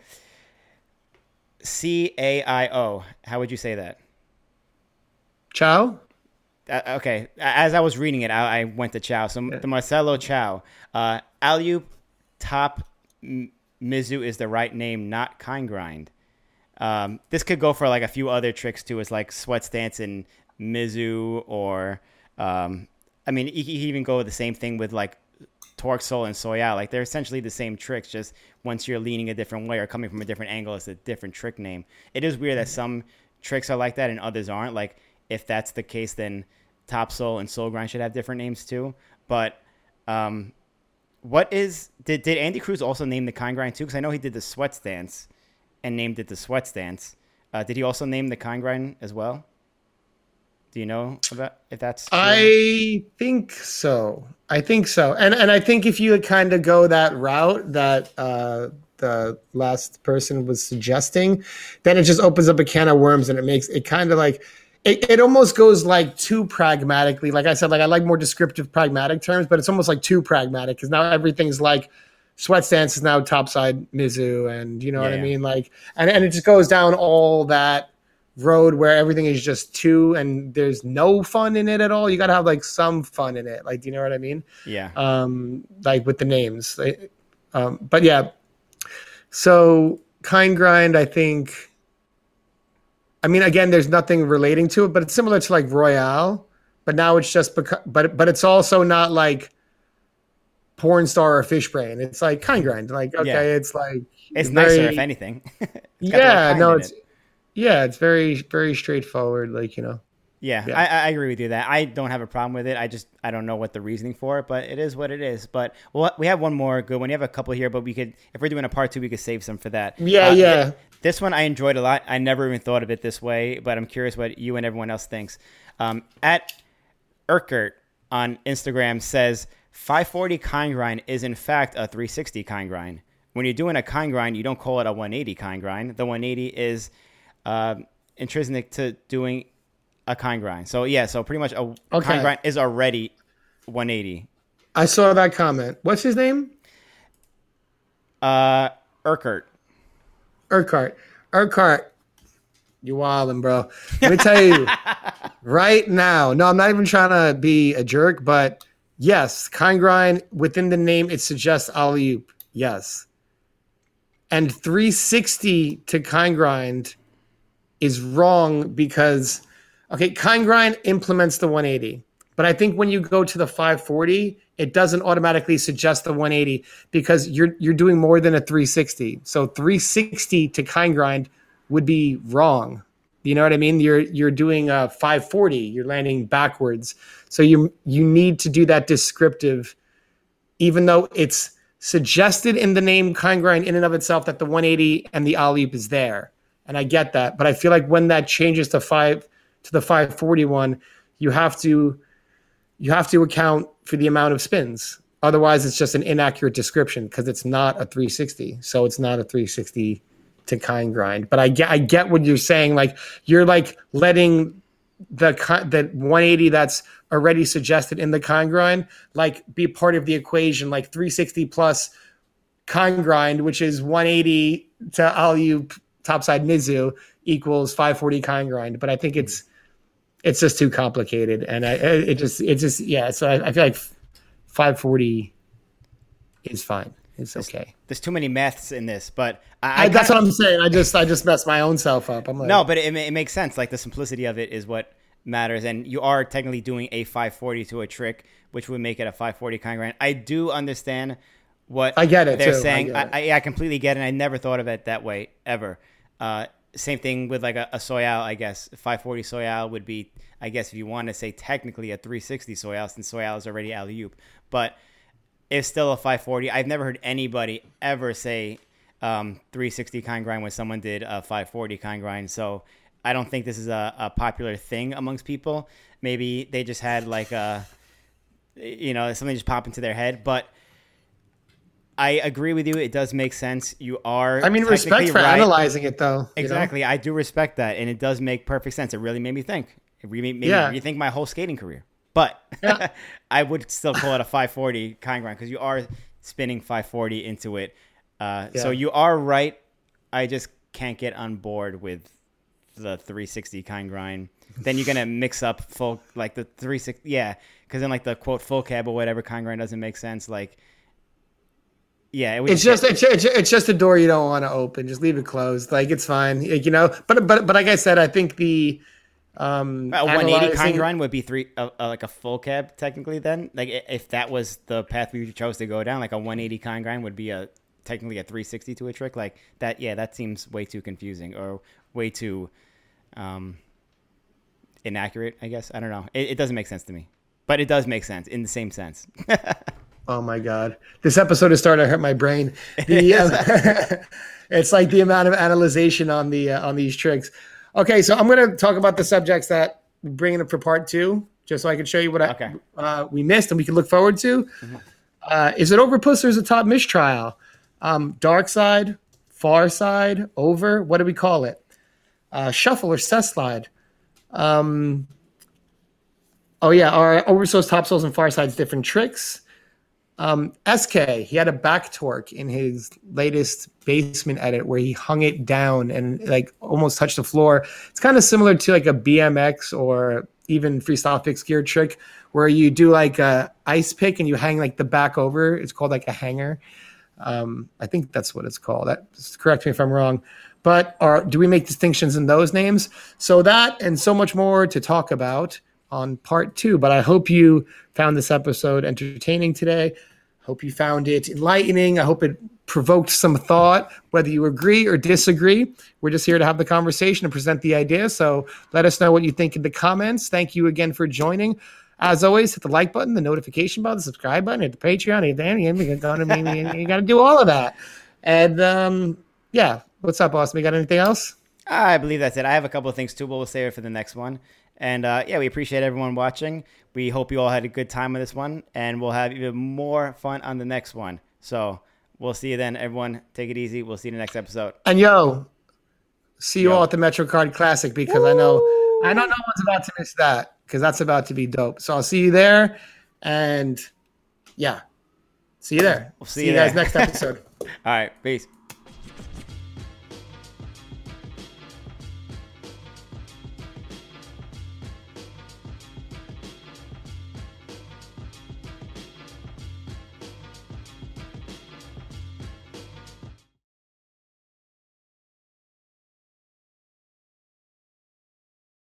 C A I O. How would you say that? Chow. Uh, okay. As I was reading it, I, I went to Chow. So yeah. the Marcelo Chow. Uh, Alley Top Mizu is the right name, not Kind Grind. Um, this could go for like a few other tricks too. It's like Sweat Stance and Mizu, or um, I mean, you can even go with the same thing with like Torque sole and Soyale. Like they're essentially the same tricks, just once you're leaning a different way or coming from a different angle, it's a different trick name. It is weird that some tricks are like that and others aren't. Like if that's the case, then Top Soul and Soul Grind should have different names too. But um, what is did did Andy Cruz also name the Kind Grind too? Because I know he did the Sweat Stance and named it the Sweat Stance. Uh, did he also name the Kind Grind as well? Do you know about if that's? I think so. I think so, and and I think if you kind of go that route that uh, the last person was suggesting, then it just opens up a can of worms, and it makes it kind of like it, it almost goes like too pragmatically. Like I said, like I like more descriptive, pragmatic terms, but it's almost like too pragmatic because now everything's like sweat stance is now topside Mizu, and you know yeah, what I mean. Like, and and it just goes down all that road where everything is just two and there's no fun in it at all. You got to have like some fun in it. Like, do you know what I mean? Yeah. Um, like with the names. Um, but yeah. So kind grind, I think. I mean, again, there's nothing relating to it, but it's similar to like Royale. But now it's just because, but but it's also not like porn star or fish brain. It's like kind grind. Like okay, yeah. it's like it's, it's nicer very, if anything. yeah, no, it's it. Yeah, it's very very straightforward. Like you know. Yeah, yeah. I, I, agree with you that I don't have a problem with it. I just I don't know what the reasoning for it, but it is what it is. But well, we have one more good one. You have a couple here, but we could if we're doing a part two, we could save some for that. Yeah, uh, yeah. This one I enjoyed a lot. I never even thought of it this way, but I'm curious what you and everyone else thinks. Um, at Urkert on Instagram says 540 kind grind is in fact a 360 kind grind. When you're doing a kind grind, you don't call it a 180 kind grind. The 180 is uh, intrinsic to doing a kind grind. So yeah, so pretty much a okay. kind grind is already 180. I saw that comment. What's his name? Uh, Urquhart. Urquhart. Urquhart. You wildin', bro. Let me tell you right now. No, I'm not even trying to be a jerk, but yes, kind grind within the name it suggests alley oop. Yes. And 360 to kind grind is wrong because okay, kind grind implements the 180. But I think when you go to the 540, it doesn't automatically suggest the 180 because you're you're doing more than a 360. So 360 to kind grind would be wrong. You know what I mean? You're you're doing a 540. You're landing backwards. So you you need to do that descriptive, even though it's suggested in the name kind grind in and of itself that the 180 and the alley is there. And I get that, but I feel like when that changes to five to the 541, you have to you have to account for the amount of spins. Otherwise, it's just an inaccurate description because it's not a 360. So it's not a 360 to kind grind. But I get I get what you're saying. Like you're like letting the the 180 that's already suggested in the kind grind like be part of the equation. Like 360 plus kind grind, which is 180 to alley topside Mizu equals 540 kind grind. But I think it's it's just too complicated, and I it just it just yeah. So I, I feel like 540 is fine. It's okay. There's too many maths in this, but I, I that's what I'm saying. I just I just messed my own self up. I'm like, no, but it, it makes sense. Like the simplicity of it is what matters, and you are technically doing a 540 to a trick, which would make it a 540 kind grind. I do understand what I get it. They're too. saying. I, I, I, completely get it. I never thought of it that way ever. Uh, same thing with like a, a Soyale, I guess. 540 Soyale would be, I guess, if you want to say technically a 360 Soyale, since Soyale is already alley oop. But it's still a 540. I've never heard anybody ever say um, 360 kind grind when someone did a 540 kind grind. So I don't think this is a, a popular thing amongst people. Maybe they just had like a, you know, something just pop into their head. But I agree with you. It does make sense. You are. I mean, respect for right. analyzing it, though. Exactly. Know? I do respect that, and it does make perfect sense. It really made me think. It really made yeah. me rethink my whole skating career. But yeah. I would still call it a 540 kind grind because you are spinning 540 into it. Uh, yeah. So you are right. I just can't get on board with the 360 kind grind. Then you're gonna mix up full like the 360. Yeah, because then like the quote full cab or whatever kind grind doesn't make sense. Like yeah, it it's just it's, it's, it's just a door you don't want to open. Just leave it closed. Like it's fine, you know. But but but like I said, I think the um a 180 kind grind would be three uh, uh, like a full cab technically. Then like if that was the path we chose to go down, like a 180 kind grind would be a technically a 360 to a trick. Like that, yeah, that seems way too confusing or way too um inaccurate. I guess I don't know. It, it doesn't make sense to me, but it does make sense in the same sense. Oh my god, this episode is starting to hurt my brain. The, um, it's like the amount of analyzation on the uh, on these tricks. Okay, so I'm going to talk about the subjects that we're bringing up for part two, just so I can show you what okay. I, uh, we missed and we can look forward to. Mm-hmm. Uh, is it Overpuss or is it top mistrial? Um, dark side, far side, over. What do we call it? Uh, shuffle or cess slide. Um, oh yeah, our oversouls, top souls, and far sides different tricks. Um, SK, he had a back torque in his latest basement edit where he hung it down and like almost touched the floor. It's kind of similar to like a BMX or even freestyle fixed gear trick where you do like a ice pick and you hang like the back over. It's called like a hanger. Um, I think that's what it's called. That correct me if I'm wrong. But are do we make distinctions in those names? So that and so much more to talk about on part two. But I hope you found this episode entertaining today. Hope you found it enlightening. I hope it provoked some thought, whether you agree or disagree. We're just here to have the conversation and present the idea. So let us know what you think in the comments. Thank you again for joining. As always, hit the like button, the notification button, the subscribe button, hit the Patreon, hit Danny. You got to do all of that. And um, yeah, what's up, Austin? We got anything else? I believe that's it. I have a couple of things too, but we'll save it for the next one. And uh, yeah, we appreciate everyone watching. We hope you all had a good time with this one, and we'll have even more fun on the next one. So we'll see you then, everyone. Take it easy. We'll see you in the next episode. And yo, see you yo. all at the MetroCard Classic because Woo! I know I know no one's about to miss that because that's about to be dope. So I'll see you there, and yeah, See you there. We'll see see you you guys next episode. All right, peace.